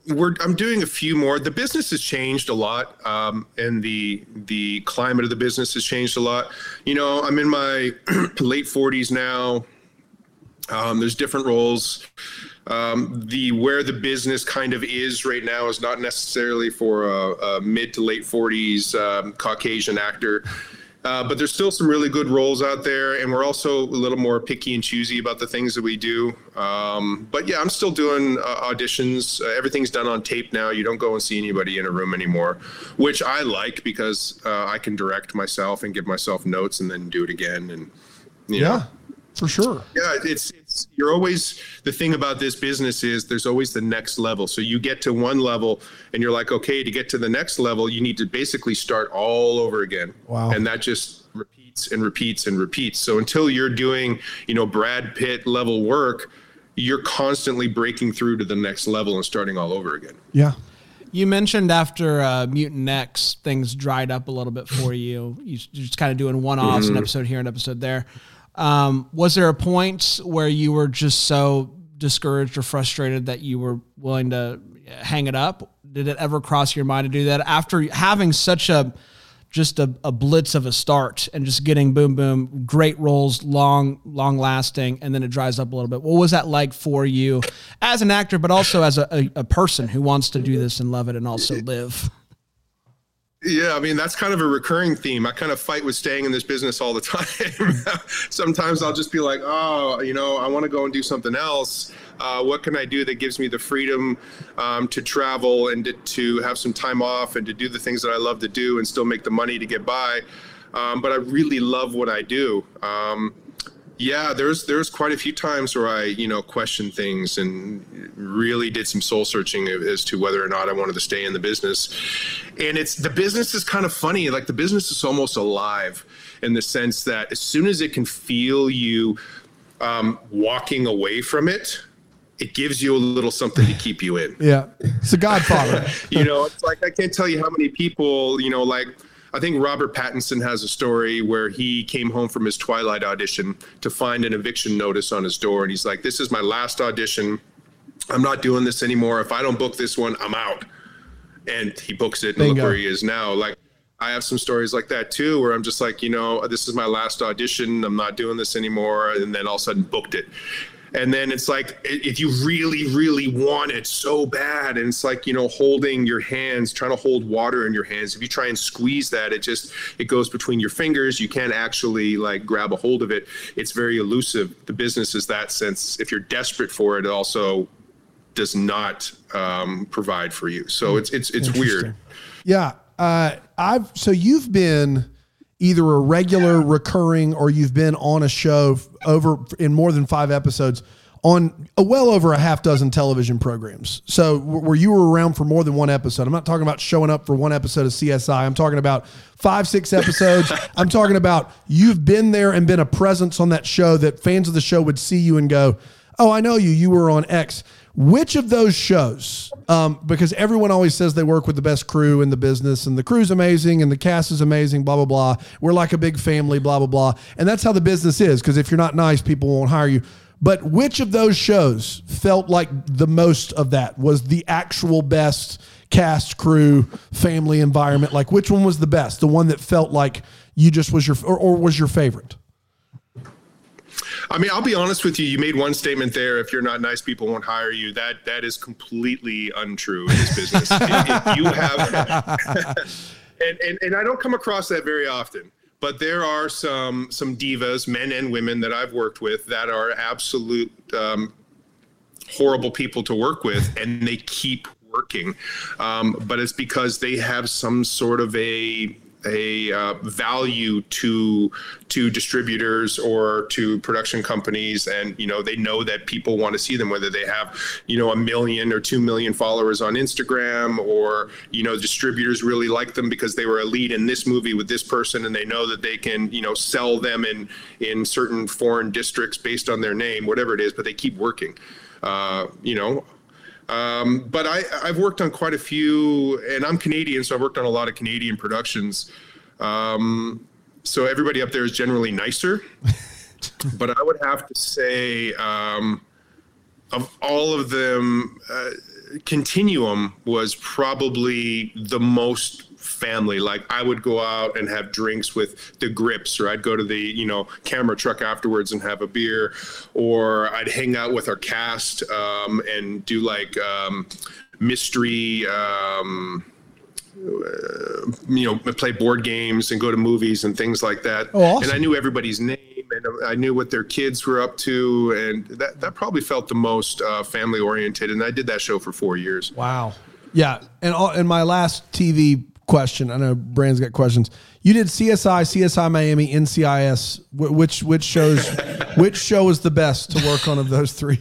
we're I'm doing a few more. The business has changed a lot, um, and the the climate of the business has changed a lot. You know, I'm in my <clears throat> late 40s now. Um, there's different roles. Um, the where the business kind of is right now is not necessarily for a, a mid to late 40s um, Caucasian actor. Uh, but there's still some really good roles out there, and we're also a little more picky and choosy about the things that we do. Um, but yeah, I'm still doing uh, auditions. Uh, everything's done on tape now. You don't go and see anybody in a room anymore, which I like because uh, I can direct myself and give myself notes and then do it again. And yeah, know. for sure. Yeah, it's it's you're always the thing about this business is there's always the next level. So you get to one level and you're like, okay, to get to the next level, you need to basically start all over again. Wow. And that just repeats and repeats and repeats. So until you're doing, you know, Brad Pitt level work, you're constantly breaking through to the next level and starting all over again. Yeah. You mentioned after uh, Mutant X, things dried up a little bit for you. You are just kind of doing one offs, mm-hmm. an episode here, an episode there. Um, was there a point where you were just so discouraged or frustrated that you were willing to hang it up? Did it ever cross your mind to do that after having such a just a, a blitz of a start and just getting boom boom great roles long long lasting and then it dries up a little bit what was that like for you as an actor but also as a, a, a person who wants to do this and love it and also live yeah, I mean that's kind of a recurring theme. I kind of fight with staying in this business all the <laughs> time. Sometimes I'll just be like, "Oh, you know, I want to go and do something else. Uh, what can I do that gives me the freedom um, to travel and to, to, have some time off and to do the things that I love to do and still make the money to get by?" Um, but I really love what I do. Um, yeah, there's there's quite a few times where I you know questioned things and really did some soul searching as to whether or not I wanted to stay in the business. And it's the business is kind of funny. Like the business is almost alive in the sense that as soon as it can feel you um, walking away from it, it gives you a little something to keep you in. <laughs> Yeah, it's a Godfather. <laughs> you know, it's like I can't tell you how many people you know like I think Robert Pattinson has a story where he came home from his Twilight audition to find an eviction notice on his door. And he's like, This is my last audition. I'm not doing this anymore. If I don't book this one, I'm out. And he books it and Bingo. look where he is now. Like, I have some stories like that too, where I'm just like, you know, this is my last audition. I'm not doing this anymore. And then all of a sudden booked it and then it's like if you really really want it so bad and it's like you know holding your hands trying to hold water in your hands if you try and squeeze that it just it goes between your fingers. You can't actually like grab a hold of it. It's very elusive. The business is that sense. If you're desperate for it it also does not um, provide for you. So it's it's it's weird. Yeah uh, i've so you've been either a regular recurring or you've been on a show over in more than five episodes on a well over a half dozen television programs. So where you were around for more than one episode. I'm not talking about showing up for one episode of CSI. I'm talking about five, six episodes. <laughs> I'm talking about you've been there and been a presence on that show that fans of the show would see you and go, "Oh, I know you. You were on X." Which of those shows? Um, because everyone always says they work with the best crew in the business, and the crew's amazing, and the cast is amazing. Blah blah blah. We're like a big family. Blah blah blah. And that's how the business is. Because if you're not nice, people won't hire you. But which of those shows felt like the most of that was the actual best cast, crew, family environment? Like which one was the best? The one that felt like you just was your or, or was your favorite? I mean, I'll be honest with you. You made one statement there. If you're not nice, people won't hire you. That that is completely untrue in this business. <laughs> if, if you have, <laughs> and, and and I don't come across that very often. But there are some some divas, men and women, that I've worked with that are absolute um, horrible people to work with, and they keep working. Um, but it's because they have some sort of a a uh, value to to distributors or to production companies. And you know they know that people want to see them whether they have you know a million or 2 million followers on Instagram or you know distributors really like them because they were a lead in this movie with this person and they know that they can you know sell them in in certain foreign districts based on their name whatever it is but they keep working. Uh, you know um, but I, I've worked on quite a few, and I'm Canadian, so I've worked on a lot of Canadian productions. Um, so everybody up there is generally nicer. <laughs> but I would have to say, um, of all of them, uh, Continuum was probably the most family. Like I would go out and have drinks with the grips, or I'd go to the, you know, camera truck afterwards and have a beer, or I'd hang out with our cast um, and do like um, mystery. Um, uh, you know, play board games and go to movies and things like that. Oh, awesome. And I knew everybody's name and I knew what their kids were up to, and that that probably felt the most uh, family oriented. And I did that show for four years. Wow. Yeah, and all, and my last TV question. I know Brand's got questions. You did CSI, CSI Miami, NCIS. Which which shows <laughs> which show is the best to work on of those three?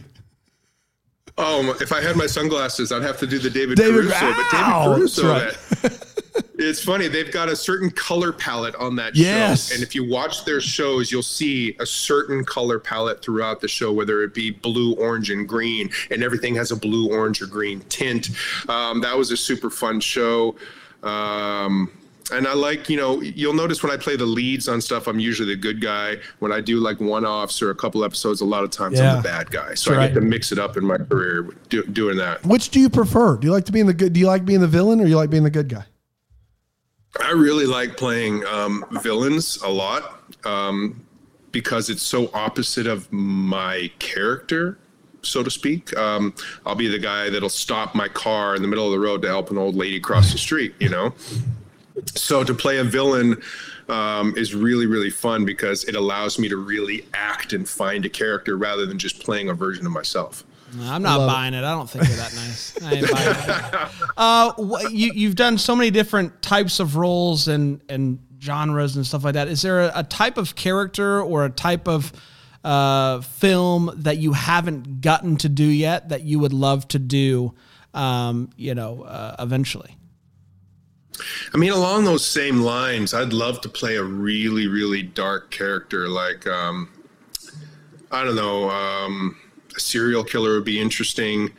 Oh, if I had my sunglasses, I'd have to do the David, David- Caruso. But David Caruso, that's that- it's funny. They've got a certain color palette on that show, Yes. and if you watch their shows, you'll see a certain color palette throughout the show, whether it be blue, orange, and green, and everything has a blue, orange, or green tint. Um, that was a super fun show. Um, and I like, you know, you'll notice when I play the leads on stuff, I'm usually the good guy. When I do like one offs or a couple episodes, a lot of times Yeah. I'm the bad guy. So I get to mix it up in my career do, doing that. Which do you prefer? Do you like to be in the good? Do you like being the villain, or you like being the good guy? I really like playing um, villains a lot um, because it's so opposite of my character, so to speak. Um, I'll be the guy that'll stop my car in the middle of the road to help an old lady cross the street, you know? So to play a villain um, is really, really fun because it allows me to really act and find a character rather than just playing a version of myself. No, I'm not buying it. I don't think you're that nice. I ain't buying it. <laughs> Uh, wh- you you've done so many different types of roles and and genres and stuff like that. Is there a, a type of character or a type of uh, film that you haven't gotten to do yet that you would love to do? Um, you know, uh, eventually. I mean, along those same lines, I'd love to play a really, really dark character. Like, um, I don't know, um, a serial killer would be interesting.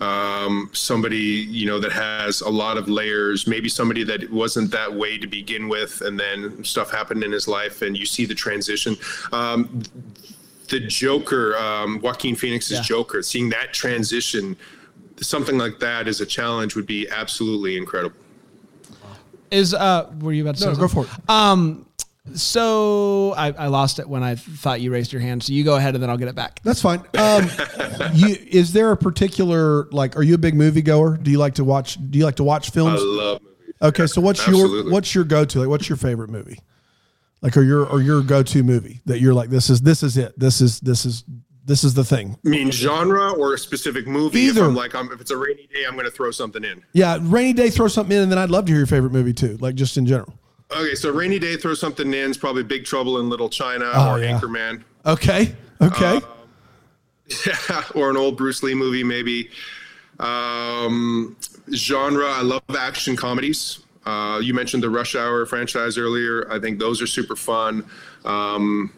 Um, somebody, you know, that has a lot of layers. Maybe somebody that wasn't that way to begin with, and then stuff happened in his life, and you see the transition. Um, the Joker, um, Joaquin Phoenix's Yeah. Joker, seeing that transition, something like that as a challenge would be absolutely incredible. Is uh, were you about to say? No, go for it. Um, so I, I lost it when I thought you raised your hand. So you go ahead and then I'll get it back. That's fine. Um, <laughs> you is there a particular like? Are you a big movie goer? Do you like to watch? Do you like to watch films? I love movies. Okay, so what's your what's your go to? Like, what's your favorite movie? Like, or your or your go to movie that you're like, this is this is it. This is this is this is the thing. I mean, genre or a specific movie? Either. If I'm like, I'm, if it's a rainy day, I'm going to throw something in. Yeah, rainy day, throw something in, and then I'd love to hear your favorite movie too. Like, just in general. Okay, so rainy day, throw something in. Is probably Big Trouble in Little China Oh, or yeah. Anchorman, Okay. Okay. <laughs> Yeah, or an old Bruce Lee movie, maybe. Um, genre, I love action comedies. Uh, you mentioned the Rush Hour franchise earlier. I think those are super fun. Um,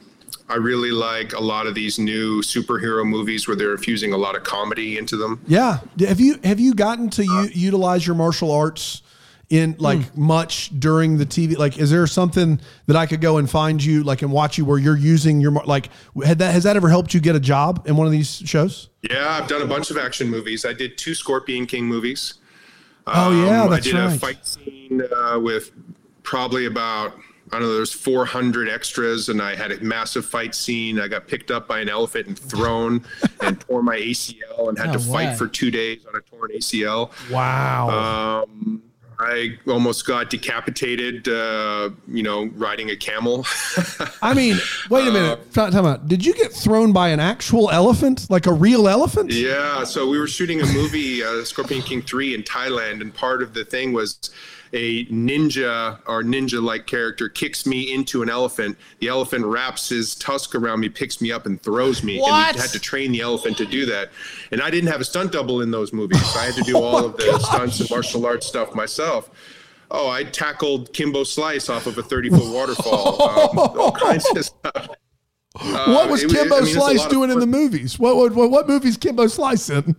I really like a lot of these new superhero movies where they're infusing a lot of comedy into them. yeah. Have you have you gotten to u- utilize your martial arts in like Hmm. much during the TV? Like, is there something that I could go and find you like and watch you where you're using your like had that has that ever helped you get a job in one of these shows? Yeah, I've done a bunch of action movies. I did two Scorpion King movies. Oh yeah, Um, that's I did right. a fight scene uh, with probably about I don't know. There's 400 extras, and I had a massive fight scene. I got picked up by an elephant and thrown, <laughs> and tore my ACL, and had No to fight for two days on a torn ACL. Wow. Um, I almost got decapitated. Uh, you know, riding a camel. <laughs> I mean, wait a uh, minute. Time time out. Did you get thrown by an actual elephant, like a real elephant? Yeah, so we were shooting a movie, uh, Scorpion King 3 in Thailand, and part of the thing was a ninja or ninja like character kicks me into an elephant. The elephant wraps his tusk around me, picks me up, and throws me. What? And we had to train the elephant to do that. And I didn't have a stunt double in those movies. So I had to do <laughs> all of the stunts and martial arts stuff myself. Oh, I tackled Kimbo Slice off of a 30 foot waterfall. <laughs> Um, all kinds of stuff. <laughs> what was it Kimbo I mean, Slice doing in the movies? What what what, what movies Kimbo Slice in?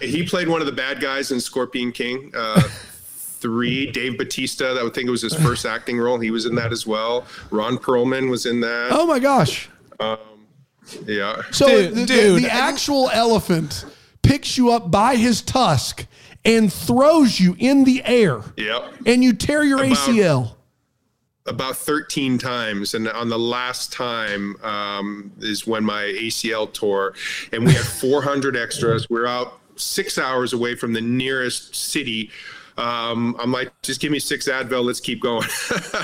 He played one of the bad guys in Scorpion King. Uh, three, <laughs> Dave Bautista, that would think it was his first acting role. He was in that as well. Ron Perlman was in that. Oh my gosh! Yeah. So Dude, the, the- dude. the actual elephant picks you up by his tusk and throws you in the air. Yep. And you tear your About- ACL. about 13 times and on the last time um, is when my acl tore and we had 400 extras we are out six hours away from the nearest city um, i'm like just give me six advil let's keep going. <laughs>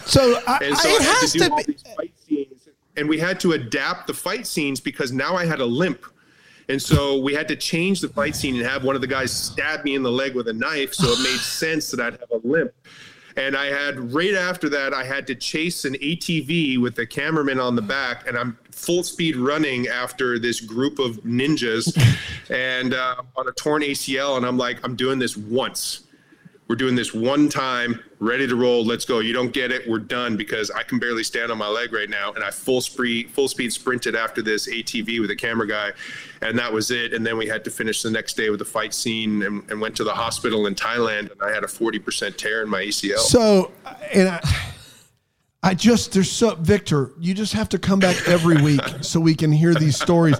So I, and so it I had to do to all be- these fight scenes, and we had to adapt the fight scenes because now I had a limp, and so we had to change the fight scene and have one of the guys stab me in the leg with a knife, so it made <laughs> sense that I'd have a limp. And I had right after that, I had to chase an ATV with the cameraman on the back, and I'm full speed running after this group of ninjas, <laughs> and uh, on a torn ACL, and I'm like, I'm doing this once we're doing this one time, ready to roll. Let's go. You don't get it. We're done because I can barely stand on my leg right now. And I full speed, full speed sprinted after this ATV with a camera guy, and that was it. And then we had to finish the next day with the fight scene and, and went to the hospital in Thailand. And I had a 40% tear in my ACL. So, and I, I just there's so Victor, you just have to come back every <laughs> week so we can hear these stories.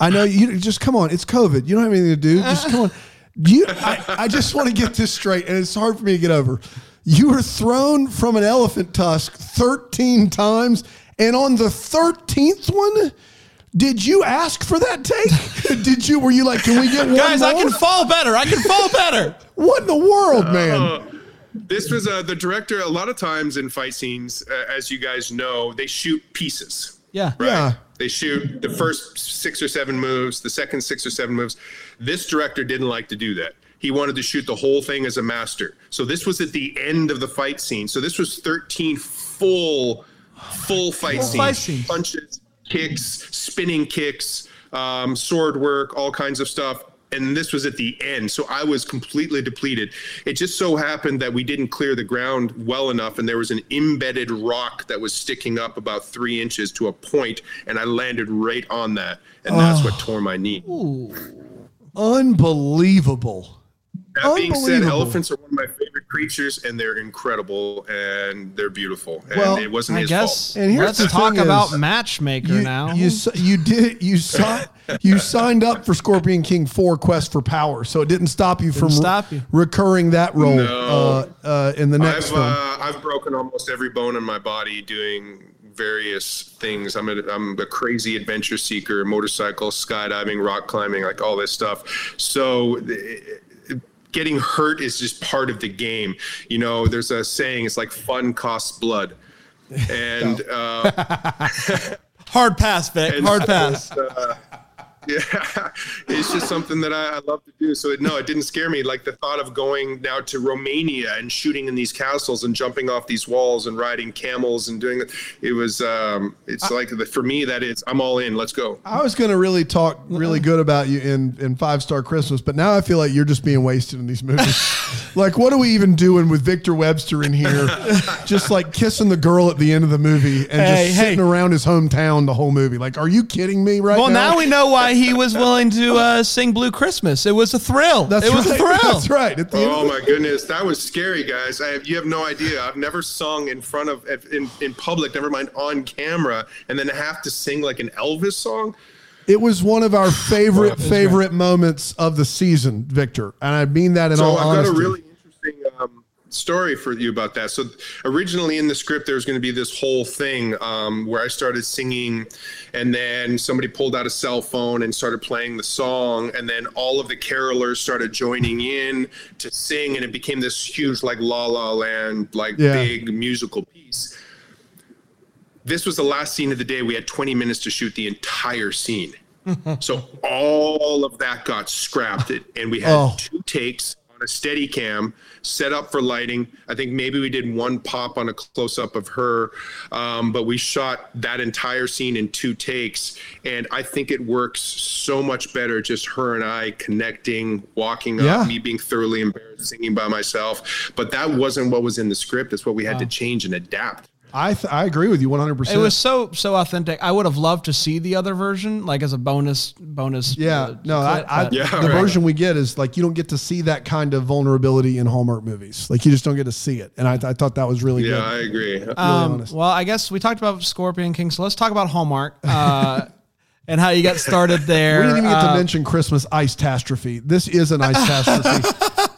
I know you just come on. It's COVID. You don't have anything to do. Just come on. You, I, I just want to get this straight, and it's hard for me to get over. You were thrown from an elephant tusk 13 times, and on the 13th one, did you ask for that take? <laughs> did you? Were you like, can we get one Guys, I can fall better. I can fall better. <laughs> What in the world, man? this was uh, the director. A lot of times in fight scenes, uh, as you guys know, they shoot pieces. Yeah. Right. Yeah. They shoot the first six or seven moves, the second six or seven moves. This director didn't like to do that. He wanted to shoot the whole thing as a master. So this was at the end of the fight scene. So this was 13 full, full fight scenes. fight scenes. Punches, kicks, spinning kicks, um, sword work, all kinds of stuff. And this was at the end. So I was completely depleted. It just so happened that we didn't clear the ground well enough, and there was an embedded rock that was sticking up about three inches to a point, and I landed right on that. And that's what ah. tore my knee. Ooh. Unbelievable. That being said, elephants are one of my favorite creatures, and they're incredible and they're beautiful. And Well, it wasn't I his guess fault. And here's let's the talk thing about is, Matchmaker You, now. you you did you signed you signed up for Scorpion King Four Quest for Power, so it didn't stop you from stop you. recurring that role No. uh, uh, in the next I've film. uh, I've broken almost every bone in my body doing various things. I'm a I'm a crazy adventure seeker, motorcycle, skydiving, rock climbing, like all this stuff. So. Getting hurt is just part of the game. You know, there's a saying, it's like fun costs blood. <laughs> And uh, <laughs> Hard pass, Vic. Hard pass. uh, <laughs> yeah, it's just something that I, I love to do. So no, it didn't scare me. Like the thought of going now to Romania and shooting in these castles and jumping off these walls and riding camels and doing it. It was. Um, it's like the, for me that is. I'm all in. Let's go. I was going to really talk really good about you in, in Five Star Christmas, but now I feel like you're just being wasted in these movies. <laughs> like, what are we even doing with Victor Webster in here? <laughs> just like kissing the girl at the end of the movie and Hey, just hey. sitting around his hometown the whole movie. Like, are you kidding me right Well, now? now we know why he was willing to uh, sing Blue Christmas. It was a thrill. That's it was right. a thrill. That's right. At the Oh of my goodness, that was scary, guys. I have, you have no idea. I've never sung in front of in in public, never mind on camera, and then have to sing like an Elvis song. It was one of our favorite favorite moments of the season, Victor, and I mean that in So all I've honesty. got a really interesting story for you about that. So originally in the script, there was going to be this whole thing um, where I started singing, and then somebody pulled out a cell phone and started playing the song, and then all of the carolers started joining in to sing, and it became this huge like La La Land like Yeah. big musical piece. This was the last scene of the day. We had 20 minutes to shoot the entire scene. <laughs> So all of that got scrapped, and we had Oh. two takes on a steady cam set up for lighting. I think maybe we did one pop on a close up of her, um, but we shot that entire scene in two takes, and I think it works so much better just her and I connecting, walking Yeah. up, me being thoroughly embarrassed, singing by myself. But that wasn't what was in the script. It's what we had to change and adapt. I th- I agree with you 100%. It was so so authentic. I would have loved to see the other version, like as a bonus bonus. Yeah, uh, no, I, clip, I but- Yeah, the right. version we get is like you don't get to see that kind of vulnerability in Hallmark movies. Like you just don't get to see it, and I, I thought that was really good. Yeah, good. I agree. Um, well, I guess we talked about Scorpion King, so let's talk about Hallmark. Uh, <laughs> and how you got started there. <laughs> We didn't even get to Uh, mention Christmas ice catastrophe. This is an ice <laughs> catastrophe.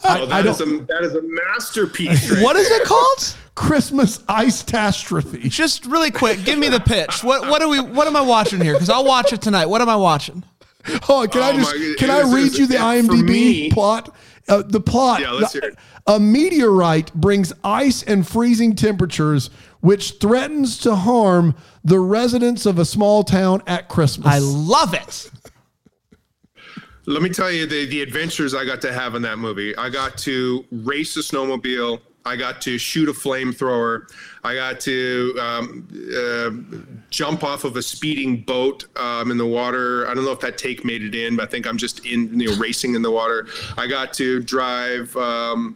Oh, that a that is a masterpiece. Right what is it called? Christmas ice catastrophe. Just really quick, give me the pitch. What what are we? What am I watching here? Because I'll watch it tonight. What am I watching? Oh, can I Oh just can it I was- read was- you the IMDb me- plot? Uh, the plot. Yeah, let's hear it. A meteorite brings ice and freezing temperatures, which threatens to harm the residents of a small town at Christmas. I love it. Let me tell you the the adventures I got to have in that movie. I got to race a snowmobile. I got to shoot a flamethrower. I got to um, uh, jump off of a speeding boat um, in the water. I don't know if that take made it in, but I think I'm just in, you know, racing in the water. I got to drive, um,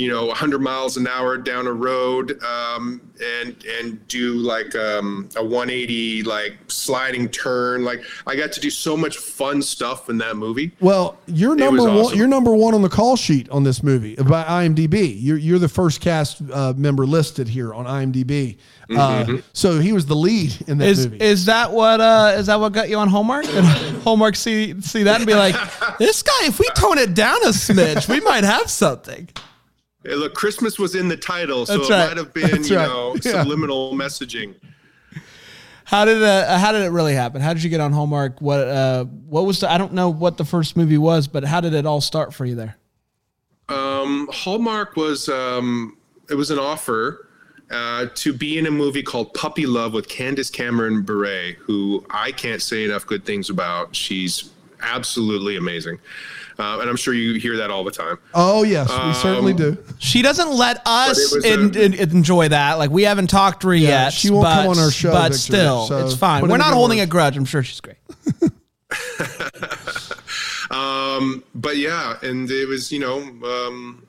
you know, 100 miles an hour down a road um, and and do like um, a 180 like sliding turn. Like I got to do so much fun stuff in that movie. Well, you're number one. awesome. You're number one on the call sheet on this movie by IMDb. You're you're the first cast uh, member listed here on IMDb. Uh, so he was the lead in that Is movie. is that what uh is that what got you on Hallmark? And <laughs> Hallmark see see that and be like, <laughs> this guy. If we tone it down a smidge, we might have something. Hey, look, Christmas was in the title, so That's it right. might have been, That's you right. know, <laughs> Yeah. subliminal messaging. How did uh, how did it really happen? How did you get on Hallmark? What uh what was the I don't know what the first movie was, but how did it all start for you there? Um, Hallmark was um, it was an offer uh, to be in a movie called Puppy Love with Candace Cameron Bure, who I can't say enough good things about. She's absolutely amazing, uh, and I'm sure you hear that all the time. oh yes, we certainly Um, do. She doesn't let us was en- a- en- enjoy that. Like we haven't talked to her yet. she won't but, come on our show, but Victor, still, so it's fine. put We're not holding word. a grudge. I'm sure she's great. <laughs> Um, but yeah, and it was you know. Um,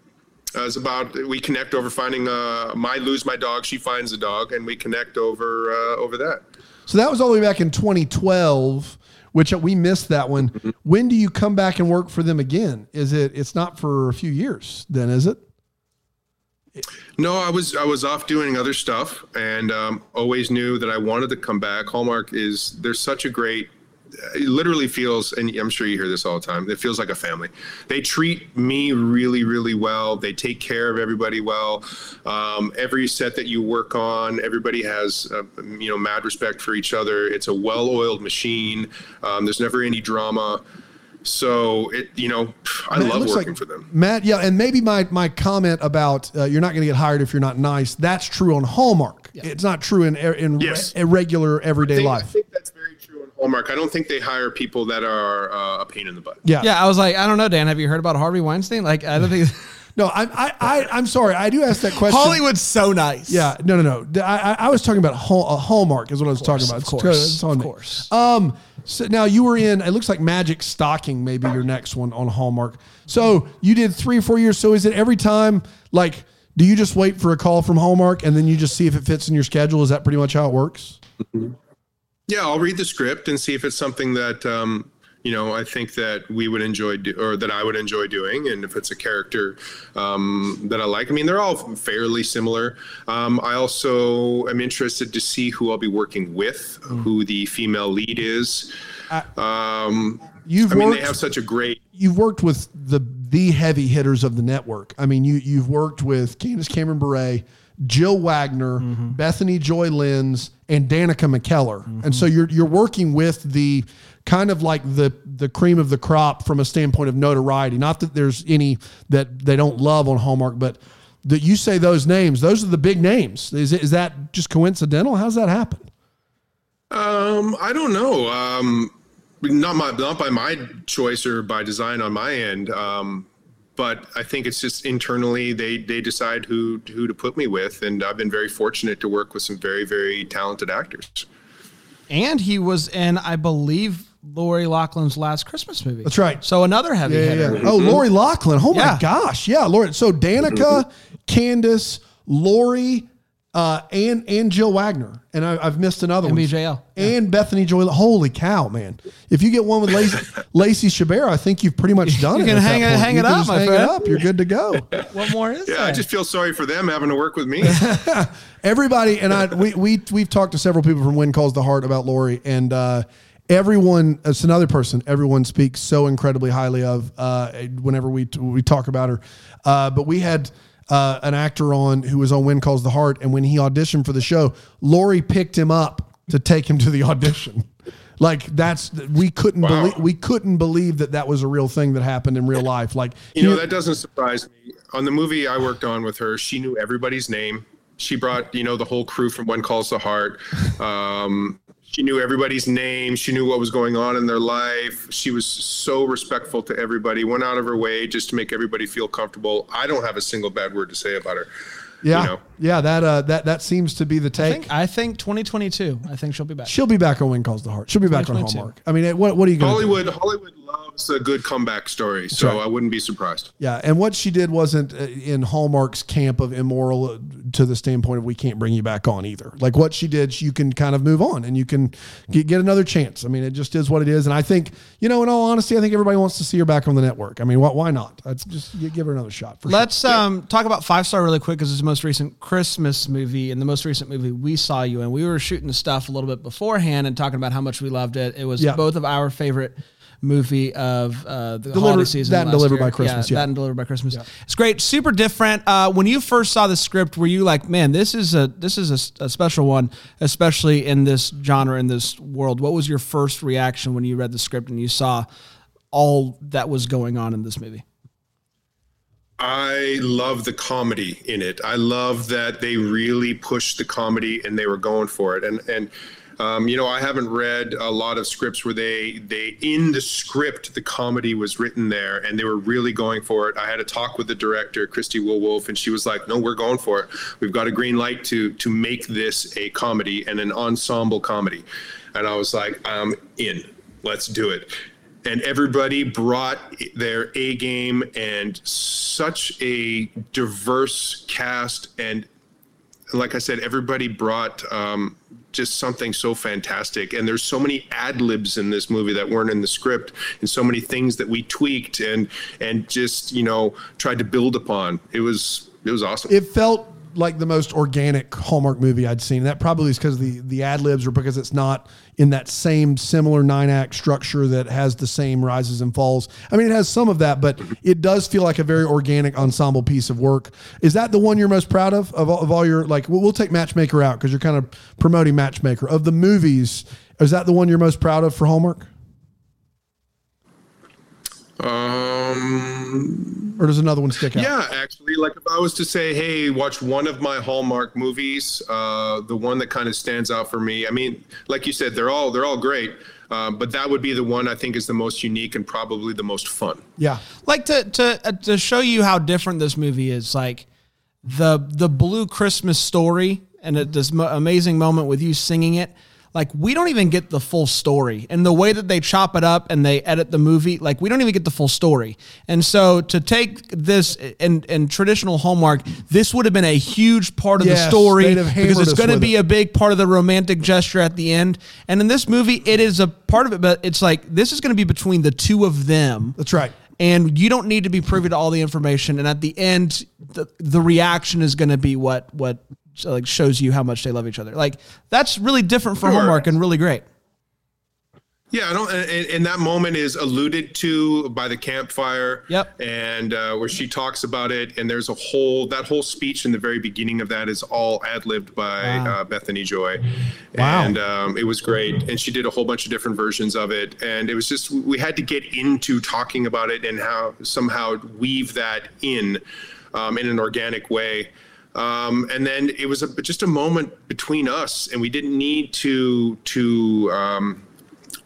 it was about we connect over finding uh, my lose my dog, she finds a dog, and we connect over uh, over that. So that was all the way back in 2012, which we missed that one. Mm-hmm. When do you come back and work for them again? Is it? It's not for a few years, then, is it? No, I was I was off doing other stuff, and um, always knew that I wanted to come back. Hallmark is there's such a great. It literally feels, and I'm sure you hear this all the time. It feels like a family. They treat me really, really well. They take care of everybody well. Um, every set that you work on, everybody has, uh, you know, mad respect for each other. It's a well-oiled machine. Um, there's never any drama. So it, you know, I Matt, love working like- for them. Matt, yeah, and maybe my my comment about uh, you're not going to get hired if you're not nice. That's true on Hallmark. It's not true in in Yes. re- regular everyday I think, I life. think that's very true on Hallmark. I don't think they hire people that are uh, a pain in the butt. Yeah, Yeah, I was like, I don't know, Dan. Have you heard about Harvey Weinstein? Like, I don't think <laughs> No, I, I, I, I'm sorry. I do ask that question. Hollywood's so nice. Yeah, no, no, no. I, I, I was talking about Hall, uh, Hallmark is what I was talking about. of It's course, good. It's on of me. course. Um, so now you were in. It looks like Magic Stocking, maybe your next one on Hallmark. So you did three or four years. So is it every time like? Do you just wait for a call from Hallmark and then you just see if it fits in your schedule? Is that pretty much how it works? Yeah, I'll read the script and see if it's something that um, you know I think that we would enjoy do, or that I would enjoy doing, and if it's a character um, that I like. I mean, they're all fairly similar. Um, I also am interested to see who I'll be working with, who the female lead is. Um, You've I mean, worked. they have such a great. you've worked with the the heavy hitters of the network. I mean, you you've worked with Candace Cameron Bure, Jill Wagner, Bethany Joy Lenz, and Danica McKellar. And so you're you're working with the kind of like the the cream of the crop from a standpoint of notoriety. Not that there's any that they don't love on Hallmark, but that you say those names, those are the big names. Is it, is that just coincidental? How's that happen? Um, I don't know. Um, not my not by my choice or by design on my end. Um, but I think it's just internally they they decide who who to put me with, and I've been very fortunate to work with some very very talented actors. And he was in, I believe, Lori Loughlin's last Christmas movie. That's right. So another heavy Yeah, hitter. yeah. Oh, mm-hmm. Lori Loughlin. Oh my Yeah. gosh. Yeah, Lori. So Danica, mm-hmm. Candace, Lori, uh, and and Jill Wagner, and I, I've missed another one. BJL. and Bethany Joy. Holy cow, man! If you get one with Lacey, <laughs> Lacey Chabert, I think you've pretty much done You it. can at hang it- hang You it can up, just my hang friend. it up. You're good to go. <laughs> What more is Yeah, there? I just feel sorry for them having to work with me. <laughs> Everybody and I, we we we've talked to several people from When Calls the Heart about Lori, and uh, everyone. It's another person. Everyone speaks so incredibly highly of uh, whenever we we talk about her. Uh, but we had. Uh, an actor on who was on When Calls the Heart, and when he auditioned for the show, Lori picked him up to take him to the <laughs> audition. Like that's we couldn't Wow. believe we couldn't believe that that was a real thing that happened in real life. Like You know, that doesn't surprise me. On the movie I worked on with her, she knew everybody's name. She brought, you know, the whole crew from When Calls the Heart. Um, she knew everybody's name. She knew what was going on in their life. She was so respectful to everybody, went out of her way just to make everybody feel comfortable. I don't have a single bad word to say about her. yeah, you know. yeah, that uh, that that seems to be the I take. think, I think 2022. I think she'll be back. She'll be back on When Calls the Heart. She'll be back on Hallmark. I mean, what what are you going to Hollywood, Hollywood loves a good comeback story, so right. I wouldn't be surprised. Yeah, and what she did wasn't uh, in Hallmark's camp of immoral uh, to the standpoint of we can't bring you back on either. Like what she did, you can kind of move on and you can get, get another chance. I mean, it just is what it is. And I think, you know, in all honesty, I think everybody wants to see her back on the network. I mean, why, why not? Let's just give her another shot. For. Let's um, talk about Five Star really quick because it's the most recent Christmas movie and the most recent movie we saw you in. We were shooting the stuff a little bit beforehand and talking about how much we loved it. It was Yeah. both of our favorite movie of uh, the Deliver- holiday season. that and last Delivered year. by Christmas, yeah. that and Delivered by Christmas. It's great, super different. Uh, when you first saw the script, were you like, "Man, this is a this is a special one, especially in this genre in this world"? What was your first reaction when you read the script and you saw all that was going on in this movie? I love the comedy in it. I love that they really pushed the comedy and they were going for it. And and um, you know, I haven't read a lot of scripts where they they in the script the comedy was written there and they were really going for it. I had a talk with the director, Christie Will Wolf, and she was like, "No, we're going for it. We've got a green light to to make this a comedy and an ensemble comedy." And I was like, "I'm in. Let's do it." and everybody brought their A game and such a diverse cast and like I said, everybody brought um, just something so fantastic. And there's so many ad libs in this movie that weren't in the script, and so many things that we tweaked and and just you know tried to build upon. It was it was awesome. it felt like the most organic Hallmark movie I'd seen. That probably is because the the ad libs or because it's not in that same similar nine act structure that has the same rises and falls. I mean, it has some of that, but it does feel like a very organic ensemble piece of work. Is that the one you're most proud of of all, of all your like? We'll, we'll take Matchmaker out because you're kind of promoting Matchmaker of the movies. Is that the one you're most proud of for Hallmark, um, or does another one stick out? Yeah, actually, like if I was to say, hey, watch one of my Hallmark movies, uh, the one that kind of stands out for me. I mean, like you said, they're all they're all great, uh, but that would be the one I think is the most unique and probably the most fun. yeah. like to to uh, to show you how different this movie is like the the blue christmas story and it, this mo- amazing moment with you singing it like we don't even get the full story. And the way that they chop it up and they edit the movie like we don't even get the full story. And so to take this in in traditional hallmark this would have been a huge part of the story because it's going to be it. a big part of the romantic gesture at the end. And in this movie it is a part of it but it's like this is going to be between the two of them. That's right. and you don't need to be privy to all the information. And at the end the, the reaction is going to be what what like shows you how much they love each other like that's really different for Sure. hallmark and really great Yeah, I don't, and, and that moment is alluded to by the campfire. Yep. And uh, where she talks about it, and there's a whole that whole speech in the very beginning of that is all ad libbed by uh, Bethany Joy. Wow. And um, it was great, and she did a whole bunch of different versions of it, and it was just we had to get into talking about it and how somehow weave that in um, in an organic way. Um, and then it was a, just a moment between us, and we didn't need to to um,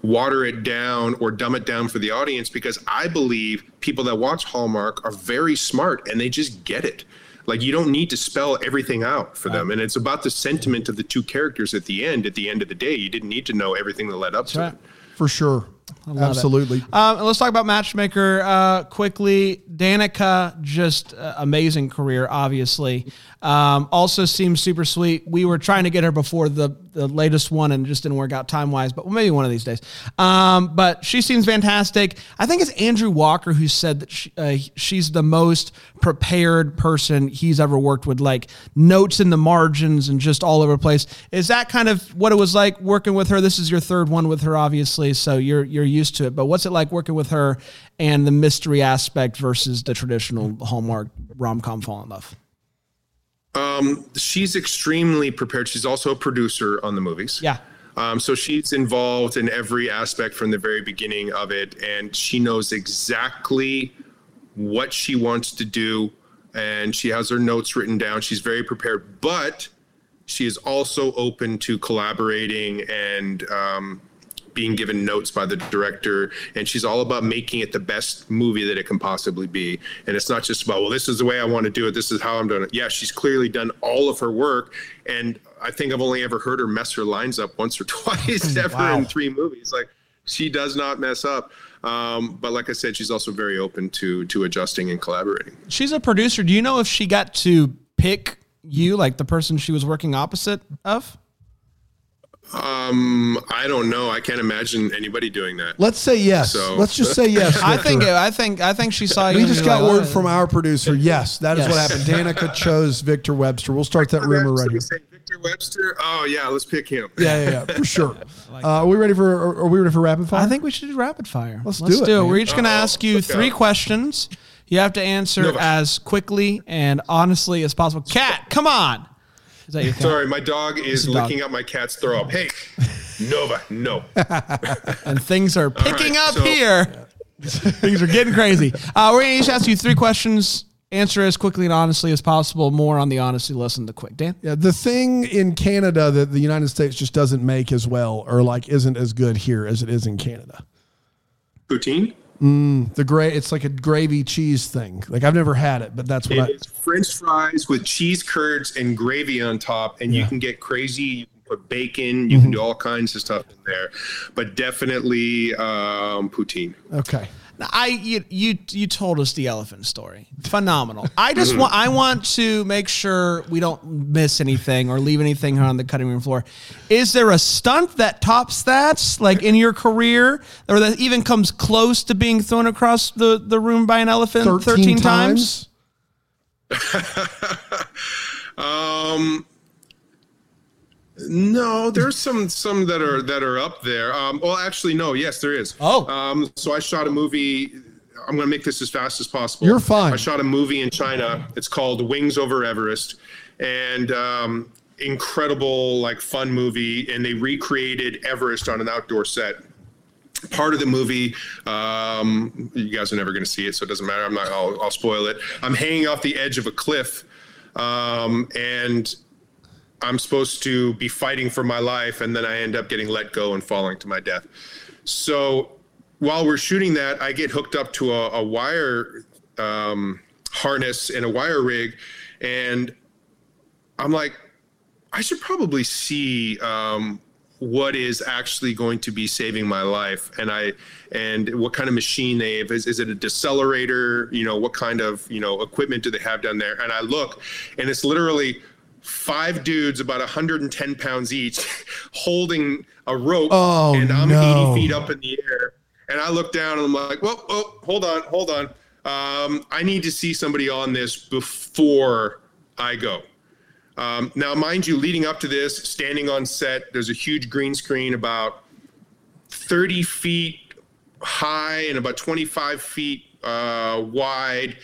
water it down or dumb it down for the audience because I believe people that watch Hallmark are very smart and they just get it. Like you don't need to spell everything out for them, and it's about the sentiment of the two characters at the end. At the end of the day, you didn't need to know everything that led up to right. it. For sure. Absolutely. Um, let's talk about Matchmaker uh, quickly. Danica, just uh, amazing career, obviously. Um, also seems super sweet. We were trying to get her before the the latest one and just didn't work out time wise, but maybe one of these days. Um, but she seems fantastic. I think it's Andrew Walker who said that she, uh, she's the most prepared person he's ever worked with, like notes in the margins and just all over the place. Is that kind of what it was like working with her? This is your third one with her, obviously, so you're you're used to it. But what's it like working with her and the mystery aspect versus the traditional Hallmark rom com fall in love? Um, she's extremely prepared. She's also a producer on the movies. Yeah. Um, so she's involved in every aspect from the very beginning of it, and she knows exactly what she wants to do, and she has her notes written down. She's very prepared, but she is also open to collaborating and um, being given notes by the director and she's all about making it the best movie that it can possibly be and it's not just about well this is the way i want to do it this is how i'm doing it yeah she's clearly done all of her work and i think i've only ever heard her mess her lines up once or <laughs> twice ever Wow. in three movies like she does not mess up um, but like i said she's also very open to to adjusting and collaborating She's a producer. Do you know if she got to pick you, like the person she was working opposite of? Um i don't know i can't imagine anybody doing that Let's say yes. So- Let's just say yes. <laughs> I Victor. think I think I think she saw you. we and just got like, word "Oh, from our producer. Yes, that is what happened. Danica <laughs> chose Victor Webster. We'll start that rumor right here. Victor Webster. Oh yeah, let's pick him. Yeah, yeah, yeah, for sure. <laughs> Uh, are we ready for? Are, are we ready for rapid fire? I think we should do rapid fire. Let's do it, man. We're each going to ask you three out. questions. You have to answer Nova. as quickly and honestly as possible. Cat, come on. Is that your <laughs> cat? Sorry, my dog is a dog. licking up my cat's throw up. Hey, Nova, no. <laughs> And things are picking right, up so- here. <laughs> things are getting crazy. Uh, we're going to each ask you three questions. Answer as quickly and honestly as possible. More on the honesty less than the quick. Dan? Yeah, the thing in Canada that the United States just doesn't make as well, or like isn't as good here as it is in Canada. Poutine. The gray, it's like a gravy cheese thing. Like I've never had it, but that's what I. It is French fries with cheese curds and gravy on top, and you can get crazy. You can put bacon. You can do all kinds of stuff in there, but definitely um, poutine. Okay. Now, I you, you you told us the elephant story. Phenomenal. I just want I want to make sure we don't miss anything or leave anything on the cutting room floor. Is there a stunt that tops that, like in your career, or that even comes close to being thrown across the, the room by an elephant 13, 13, times? <laughs> Um, no, there's some some that are that are up there. Um, well, actually, no. Yes, there is. Oh. Um, so I shot a movie. I'm going to make this as fast as possible. You're fine. I shot a movie in China. It's called Wings Over Everest, and um, incredible, like fun movie. And they recreated Everest on an outdoor set. Part of the movie, um, you guys are never going to see it, so it doesn't matter. I'm not. I'll, I'll spoil it. I'm hanging off the edge of a cliff, um, and I'm supposed to be fighting for my life, and then I end up getting let go and falling to my death. So while we're shooting that, I get hooked up to a, a wire um, harness and a wire rig, and I'm like, I should probably see um, what is actually going to be saving my life, and I and what kind of machine they have. Is, is it a decelerator? You know, what kind of you know equipment do they have down there? And I look, and it's literally five dudes about 110 pounds each holding a rope Oh, and i'm no. 80 feet up in the air and i look down and i'm like well oh hold on hold on um, i need to see somebody on this before i go um, now mind you leading up to this standing on set there's a huge green screen about 30 feet high and about 25 feet uh, wide.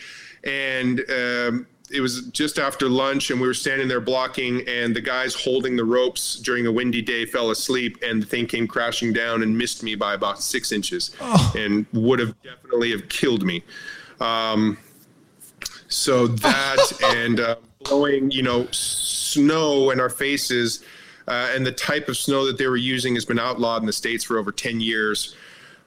And um, it was just after lunch, and we were standing there blocking, and the guys holding the ropes during a windy day fell asleep, and the thing came crashing down and missed me by about six inches, and would have definitely have killed me. Um, so that <laughs> and uh, blowing, you know, snow in our faces, uh, and the type of snow that they were using has been outlawed in the states for over 10 years.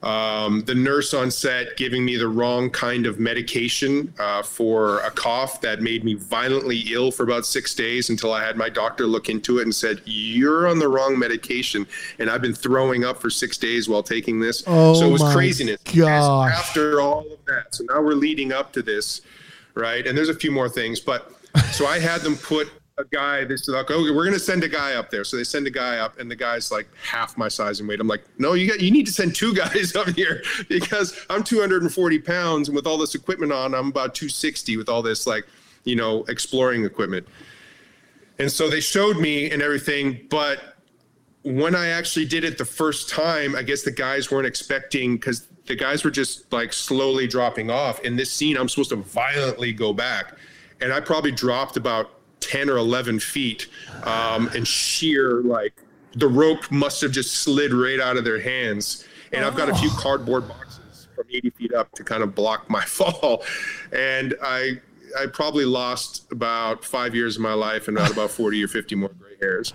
Um, the nurse on set giving me the wrong kind of medication uh, for a cough that made me violently ill for about six days until I had my doctor look into it and said, You're on the wrong medication. And I've been throwing up for six days while taking this. Oh so it was craziness. gosh. After all of that. So now we're leading up to this, right? And there's a few more things. But so I had them put a guy. This is like, okay, we're gonna send a guy up there. So they send a guy up, and the guy's like half my size and weight. I'm like, no, you got you need to send two <laughs> guys up here because I'm 240 pounds, and with all this equipment on, I'm about 260 with all this like, you know, exploring equipment. And so they showed me and everything, but when I actually did it the first time, I guess the guys weren't expecting because the guys were just like slowly dropping off. In this scene, I'm supposed to violently go back, and I probably dropped about 10 or 11 feet um, and sheer like the rope must have just slid right out of their hands. And I've got a few cardboard boxes from 80 feet up to kind of block my <laughs> fall. And I I probably lost about five years of my life and about about 40 or 50 more hairs.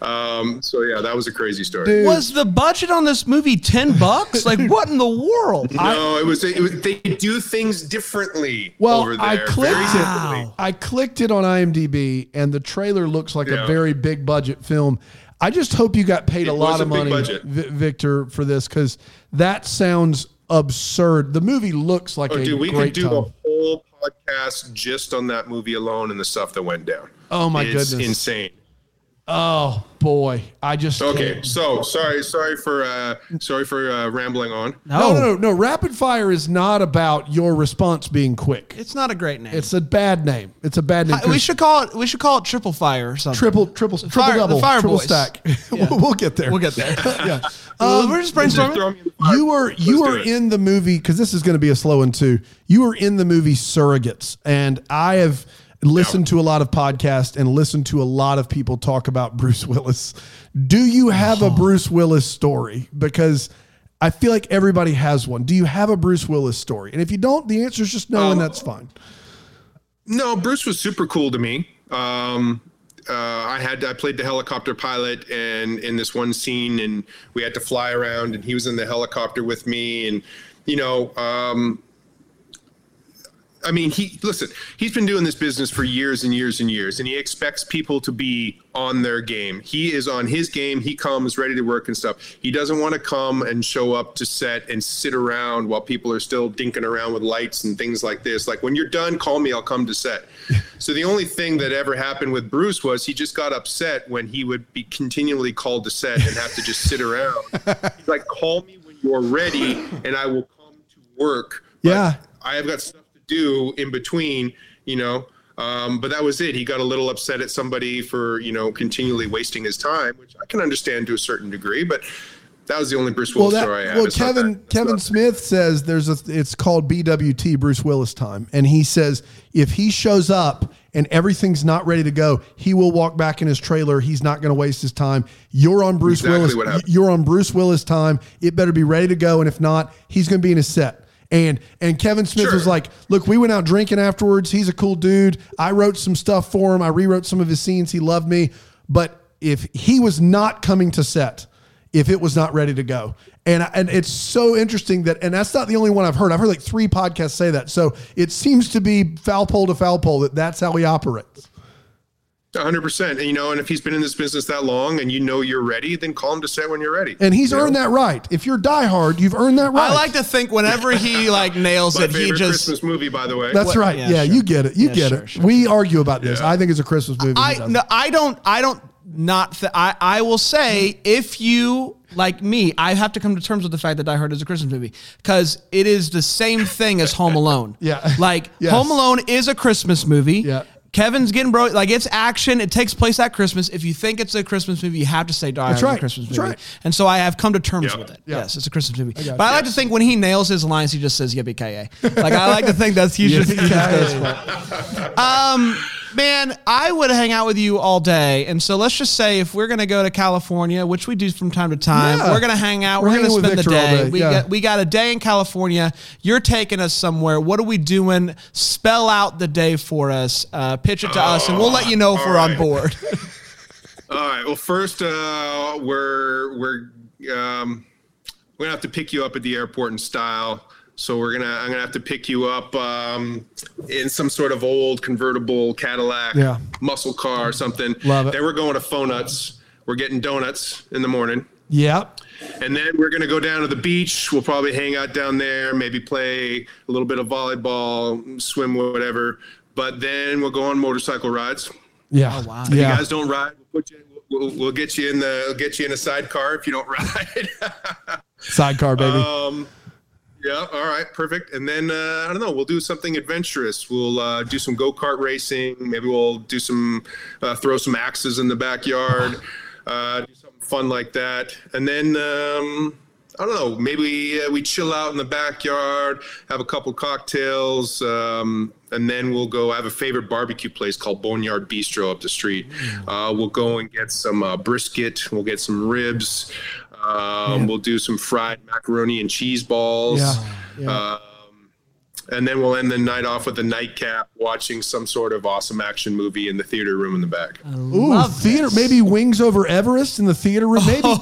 Um, so yeah, that was a crazy story. Dude. Was the budget on this movie ten bucks? Like <laughs> what in the world? No, it was, it was they do things differently Well, over there. I clicked it. differently. I clicked it on IMDb, and the trailer looks like a very big budget film. I just hope you got paid a lot of a money, budget. Vi- Victor, for this because that sounds absurd. The movie looks like Oh, a dude, we could great do time. a whole podcast just on that movie alone and the stuff that went down. Oh, my it's goodness. insane. Oh boy, I just Okay, can't. so sorry, sorry for uh, sorry for uh, rambling on. No, no, no, no. Rapid fire is not about your response being quick. It's not a great name. It's a bad name. It's a bad name. We should call it. We should call it Triple Fire or something. triple, triple, triple Fire- the double, Fire triple Boys. stack. Yeah. <laughs> we'll, we'll get there. We'll get there. <laughs> yeah. <laughs> Uh, we're just Just brainstorming. throw me in. You were Let's you were in the movie because this is going to be a slow one too. You were in the movie Surrogates, and I have listened to a lot of podcasts and listened to a lot of people talk about <laughs> Bruce Willis. Do you have a Bruce Willis story? Because I feel like everybody has one. Do you have a Bruce Willis story? And if you don't, the answer is just no, and Um, that's fine. No, Bruce was super cool to me. Um, uh, I had I played the helicopter pilot, and in this one scene, and we had to fly around, and he was in the helicopter with me, and you know, um, I mean, he listen. He's been doing this business for years and years and years, and he expects people to be on their game. He is on his game. He comes ready to work and stuff. He doesn't want to come and show up to set and sit around while people are still dinking around with lights and things like this. Like when you're done, call me. I'll come to set. so the only thing that ever happened with Bruce was he just got upset when he would be continually called to set and have to just sit around. He's like, call me when you're ready, and I will come to work. But Yeah. I have got stuff do in between, you know. Um, but that was it. He got a little upset at somebody for, you know, continually wasting his time, which I can understand to a certain degree. But that was the only Bruce Well, Willis that, story I have. well, It's Kevin Kevin Smith says there's a it's called BWT Bruce Willis time, and he says if he shows up and everything's not ready to go, he will walk back in his trailer. He's not going to waste his time. You're on Bruce Exactly Willis. You're on Bruce Willis time. It better be ready to go, and if not, he's going to be in his set. And and Kevin Smith Sure. was like, "Look, we went out drinking afterwards. He's a cool dude. I wrote some stuff for him. I rewrote some of his scenes. He loved me, but if he was not coming to set, if it was not ready to go. And and it's so interesting that and that's not the only one I've heard. I've heard like three podcasts say that. So it seems to be foul pole to foul pole that that's how he operates. 100%. And, you know, and if he's been in this business that long and you know you're ready, then call him to set when you're ready. And he's You know? earned that right. If you're diehard, you've earned that right. I like to think whenever he like nails My it, he just. Christmas movie, by the way. That's What- right. yeah, Yeah, sure. you get it. You Yeah, get sure, it. sure, we argue about this. Yeah. I think it's a Christmas movie. I no, I don't. I don't. Not. Th- I. I will say if you like me, I have to come to terms with the fact that Die Hard is a Christmas movie because it is the same thing as Home Alone. <laughs> Yeah. Like Yes. Home Alone is a Christmas movie. Yeah. Kevin's getting bro like it's action. It takes place at Christmas. If you think it's a Christmas movie, you have to say Die Hard right. a Christmas That's movie. right. And so I have come to terms Yeah. with it. Yeah. Yes, it's a Christmas movie. got but I you. like to think when he nails his lines, he just says "Yippee ki Like I like to think that's he <laughs> just, he just goes for. <laughs> Um, man, I would hang out with you all day. And so let's just say if we're going to go to California, which we do from time to time, Yeah. we're going to hang out. We're We're, going to spend the day. day, We yeah. got we got a day in California. You're taking us somewhere. What are we doing? Spell out the day for us. Uh, pitch it to us, and we'll let you know if we're on board. <laughs> All right. Well, first, uh, we're we're um, we're gonna have to pick you up at the airport in style. So we're gonna I'm gonna have to pick you up um, in some sort of old convertible Cadillac, Yeah. muscle car or something. Love it. Then we're going to Fonuts. We're getting donuts in the morning. Yep. And then we're going to go down to the beach. We'll probably hang out down there, maybe play a little bit of volleyball, swim, whatever. But then we'll go on motorcycle rides. Yeah. Oh, wow. If you guys don't ride, we'll, put you, we'll, we'll get you in the we'll get you in a sidecar if you don't <laughs> ride. Sidecar, baby. um, yeah, all right, perfect. And then uh, I don't know, we'll do something adventurous. We'll uh, do some go kart racing. Maybe we'll do some uh, throw some axes in the backyard. <sighs> Uh, do something fun like that. And then um, I don't know, maybe uh, we chill out in the backyard, have a couple cocktails, um, and then we'll go. I have a favorite barbecue place called Boneyard Bistro up the street. Uh, we'll go and get some uh, brisket. We'll get some ribs. Um, we'll do some fried macaroni and cheese balls. Yeah, yeah. Um, and then we'll end the night off with a nightcap watching some sort of awesome action movie in the theater room in the back. Ooh, theater. this. Maybe Wings Over Everest in the theater room. Maybe. <laughs>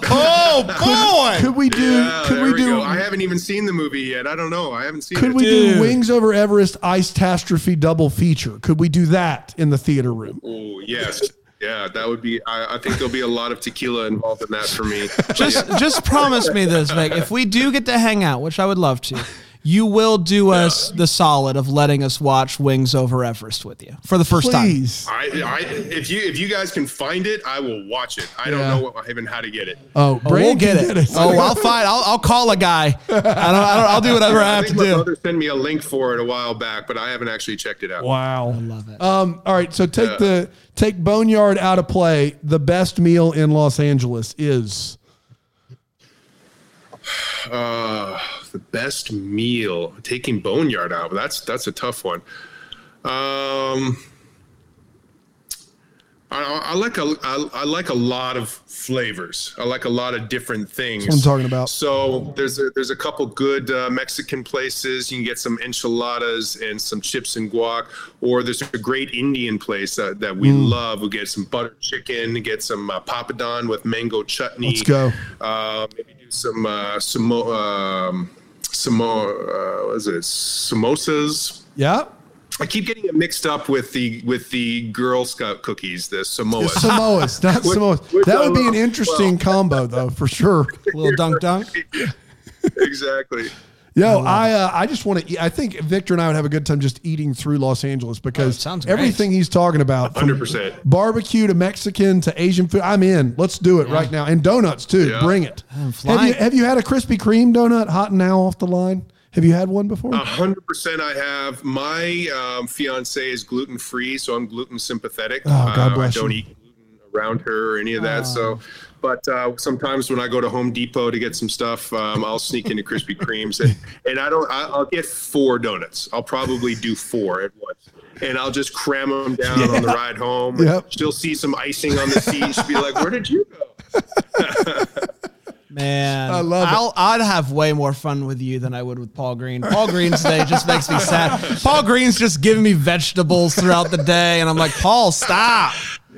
Oh boy! Could we do? Yeah, could there we we do? go. I haven't even seen the movie yet. I don't know. I haven't seen it. Could it. we do Wings Over Everest Ice Catastrophe double feature? Could we do that in the theater room? Oh yes. Yeah, that would be. I, I think there'll be a lot of tequila involved in that for me. just just promise me this, Vic. If we do get to hang out, which I would love to, you will do us the solid of letting us watch Wings Over Everest with you for the first time. I, I, if you if you guys can find it, I will watch it. I don't Yeah. know what, even how to get it. Oh, Oh, we'll get can it. Oh, I'll find. I'll, I'll call a guy. I don't, I don't. I'll do <laughs> whatever I I have to think my do. brother sent me a link for it a while back, but I haven't actually checked it out. Wow. I love it. Um, all right, so take the take Boneyard out of play. The best meal in Los Angeles is <sighs> Uh, the best meal taking boneyard out. That's that's a tough one. Um, I, I like a I, I like a lot of flavors. I like a lot of different things. what I'm talking about. So there's a there's a couple good uh, Mexican places. You can get some enchiladas and some chips and guac, or there's a great Indian place that, that we Mm. love. We get some butter chicken, get some uh, papadon with mango chutney. Let's go. Uh, maybe some uh, samo, um, samo, uh, what is it? Samosas. yeah. I keep getting it mixed up with the with the Girl Scout cookies, the Samoas. Samoas, not <laughs> Which- Samoas. which That I would be an interesting combo, though, for sure. A <laughs> little dunk dunk. <laughs> exactly. Yo, I uh, I just want to. I think Victor and I would have a good time just eating through Los Angeles because Oh, sounds great. everything he's talking about, from 100%. barbecue to Mexican to Asian food, I'm in. Let's do it right now, and donuts too. Yeah. Bring it. Have flying. you have you had a Krispy Kreme donut hot and now off the line? Have you had one before? A hundred percent. I have my um, fiance is gluten free, so I'm gluten sympathetic. Oh, God Uh, bless I don't you. eat gluten around her or any of that. So, but uh, sometimes when I go to Home Depot to get some stuff, um, I'll sneak into Krispy Kremes, and and I don't. I, I'll get four donuts. I'll probably do four at once. And I'll just cram them down on the ride home. Yep. She'll see some icing on the seat. She'll be like, "Where did you go?" Man, I love it. I'll, I'd have way more fun with you than I would with Paul Greene. Paul Greene's day just makes me sad. Paul Greene's just giving me vegetables throughout the day, and I'm like, Paul, stop.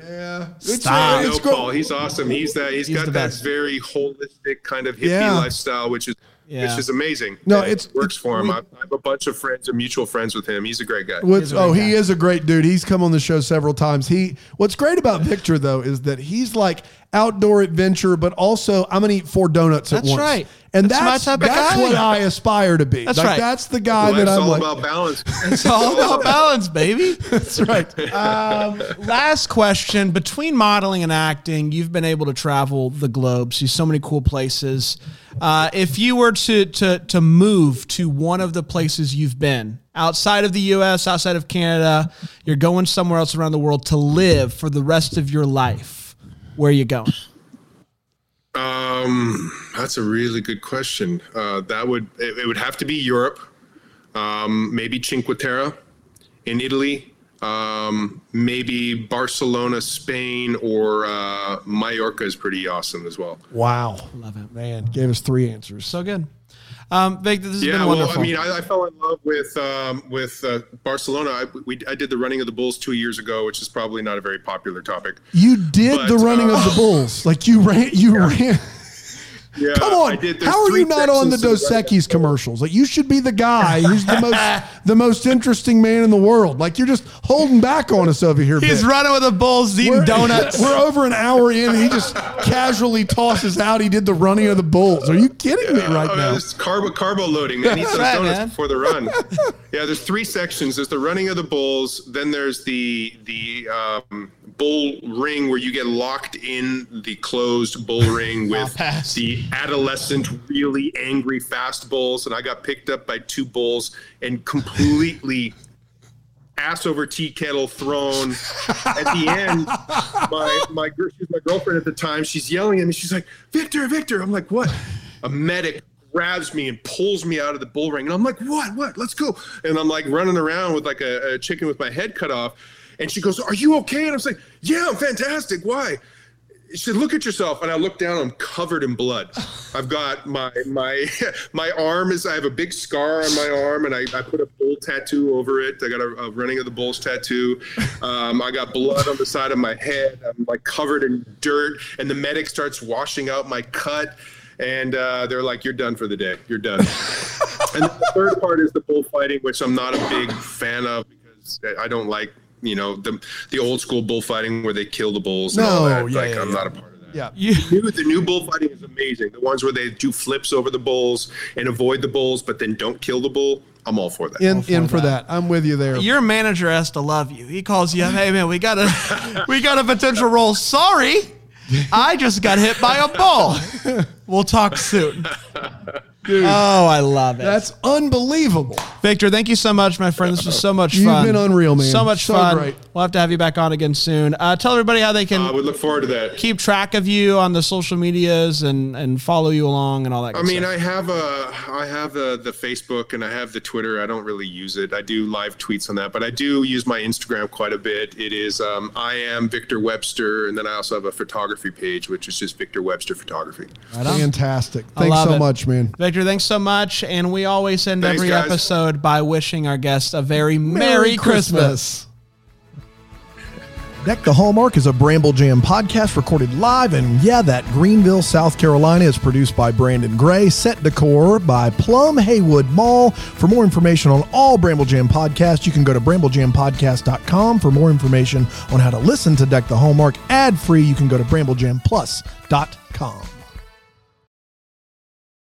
Yeah, it's, Stop. I it's know. Paul. He's awesome. He's that. He's He's got that best. very holistic kind of hippie Yeah. lifestyle, which is Yeah. which is amazing. No, It works it's- for him. we- I, I have a bunch of friends, and mutual friends with him. He's a great guy. What's, He's a great oh, he is a great dude. He's come on the show several times. He what's great about Victor though is that he's like outdoor adventure, but also I'm gonna eat four donuts at That's once. right. And That's my that's of that's guy. what I aspire to be. That's like, right. That's the guy Life's that I'm all like. about balance. <laughs> It's all about balance, baby. <laughs> that's right. Um, last question. Between modeling and acting, you've been able to travel the globe, see so many cool places. Uh, if you were to, to, to move to one of the places you've been, outside of the US, outside of Canada, you're going somewhere else around the world to live for the rest of your life, where are you going? Um, that's a really good question. Uh, that would it, it would have to be Europe, um, maybe Cinque Terre in Italy, um, maybe Barcelona, Spain, or uh, Mallorca is pretty awesome as well. Wow. Love it. Man, gave us three answers. So good. Um, Vic, this has Yeah, been well, wonderful. I mean, I, I fell in love with um, with uh, Barcelona. I, we, I did the running of the Bulls two years ago, which is probably not a very popular topic. You did But, the running uh, of the Bulls. Like you ran you <laughs> ran Yeah, Come I on. did. How are you not on the sections to Dos Equis commercials? Like you should be the guy who's the most <laughs> the most interesting man in the world. Like you're just holding back on us over here. He's Vic. running with the Bulls, eating We're- donuts. We're over an hour in. And he just casually tosses out. He did the running of the Bulls. Are you kidding me right Oh, now? It's carbo carbo loading, man. Eat those right, donuts man. before the run. <laughs> yeah, there's three sections. There's the running of the bulls. Then there's the the um, bull ring where you get locked in the closed bull ring <laughs> with the adolescent, really angry, fast bulls. And I got picked up by two bulls and completely <laughs> ass over tea kettle thrown. At the end, my my she's my girlfriend at the time. She's yelling at me. She's like, "Victor, Victor!" I'm like, "What?" A medic grabs me and pulls me out of the bull ring, and I'm like, "What? What? Let's go!" And I'm like running around with like a, a chicken with my head cut off. And she goes, "Are you okay?" And I'm like, "Yeah, I'm fantastic. Why?" she said, "Look at yourself," and I look down. I'm covered in blood. <laughs> I've got my my <laughs> my arm is. I have a big scar on my arm, and I, I put a bull tattoo over it. I got a, a running of the bulls tattoo. <laughs> Um, I got blood on the side of my head. I'm like covered in dirt, and the medic starts washing out my cut. And uh, they're like, "You're done for the day. You're done." and the third part is the bullfighting, which I'm not a big fan of because I don't like. You know the the old school bullfighting where they kill the bulls. And all No, that. yeah, like yeah, I'm yeah. not a part of that. Yeah. You, New, the new bullfighting is amazing. The ones where they do flips over the bulls and avoid the bulls, but then don't kill the bull. I'm all for that. In in for that. I'm with you there. your manager has to love you. He calls you, hey man, we got a <laughs> we got a potential role. Sorry, I just got hit by a bull. <laughs> We'll talk soon. <laughs> Oh, I love it. That's unbelievable. Victor, thank you so much, my friend. This was so much fun. You've fun. been unreal, man. So much So fun. great. We'll have to have you back on again soon. Uh, tell everybody how they can I would look forward to that. keep track of you on the social medias and and follow you along and all that. I Good mean, stuff. I have a, I have the the Facebook and I have the Twitter. I don't really use it. I do live tweets on that, but I do use my Instagram quite a bit. It is um, I am Victor Webster, and then I also have a photography page, which is just Victor Webster Photography. Fantastic. Thanks so it. much, man. Victor, thanks so much. And we always end Thanks, every guys. episode by wishing our guests a very Merry, Christmas. Deck the Hallmark is a Bramble Jam podcast recorded live, and yeah, that Greenville, South Carolina is produced by Brandon Gray. Set decor by Plum Haywood Mall. For more information on all Bramble Jam podcasts, you can go to bramblejampodcast.com. For more information on how to listen to Deck the Hallmark ad free, you can go to bramblejamplus.com.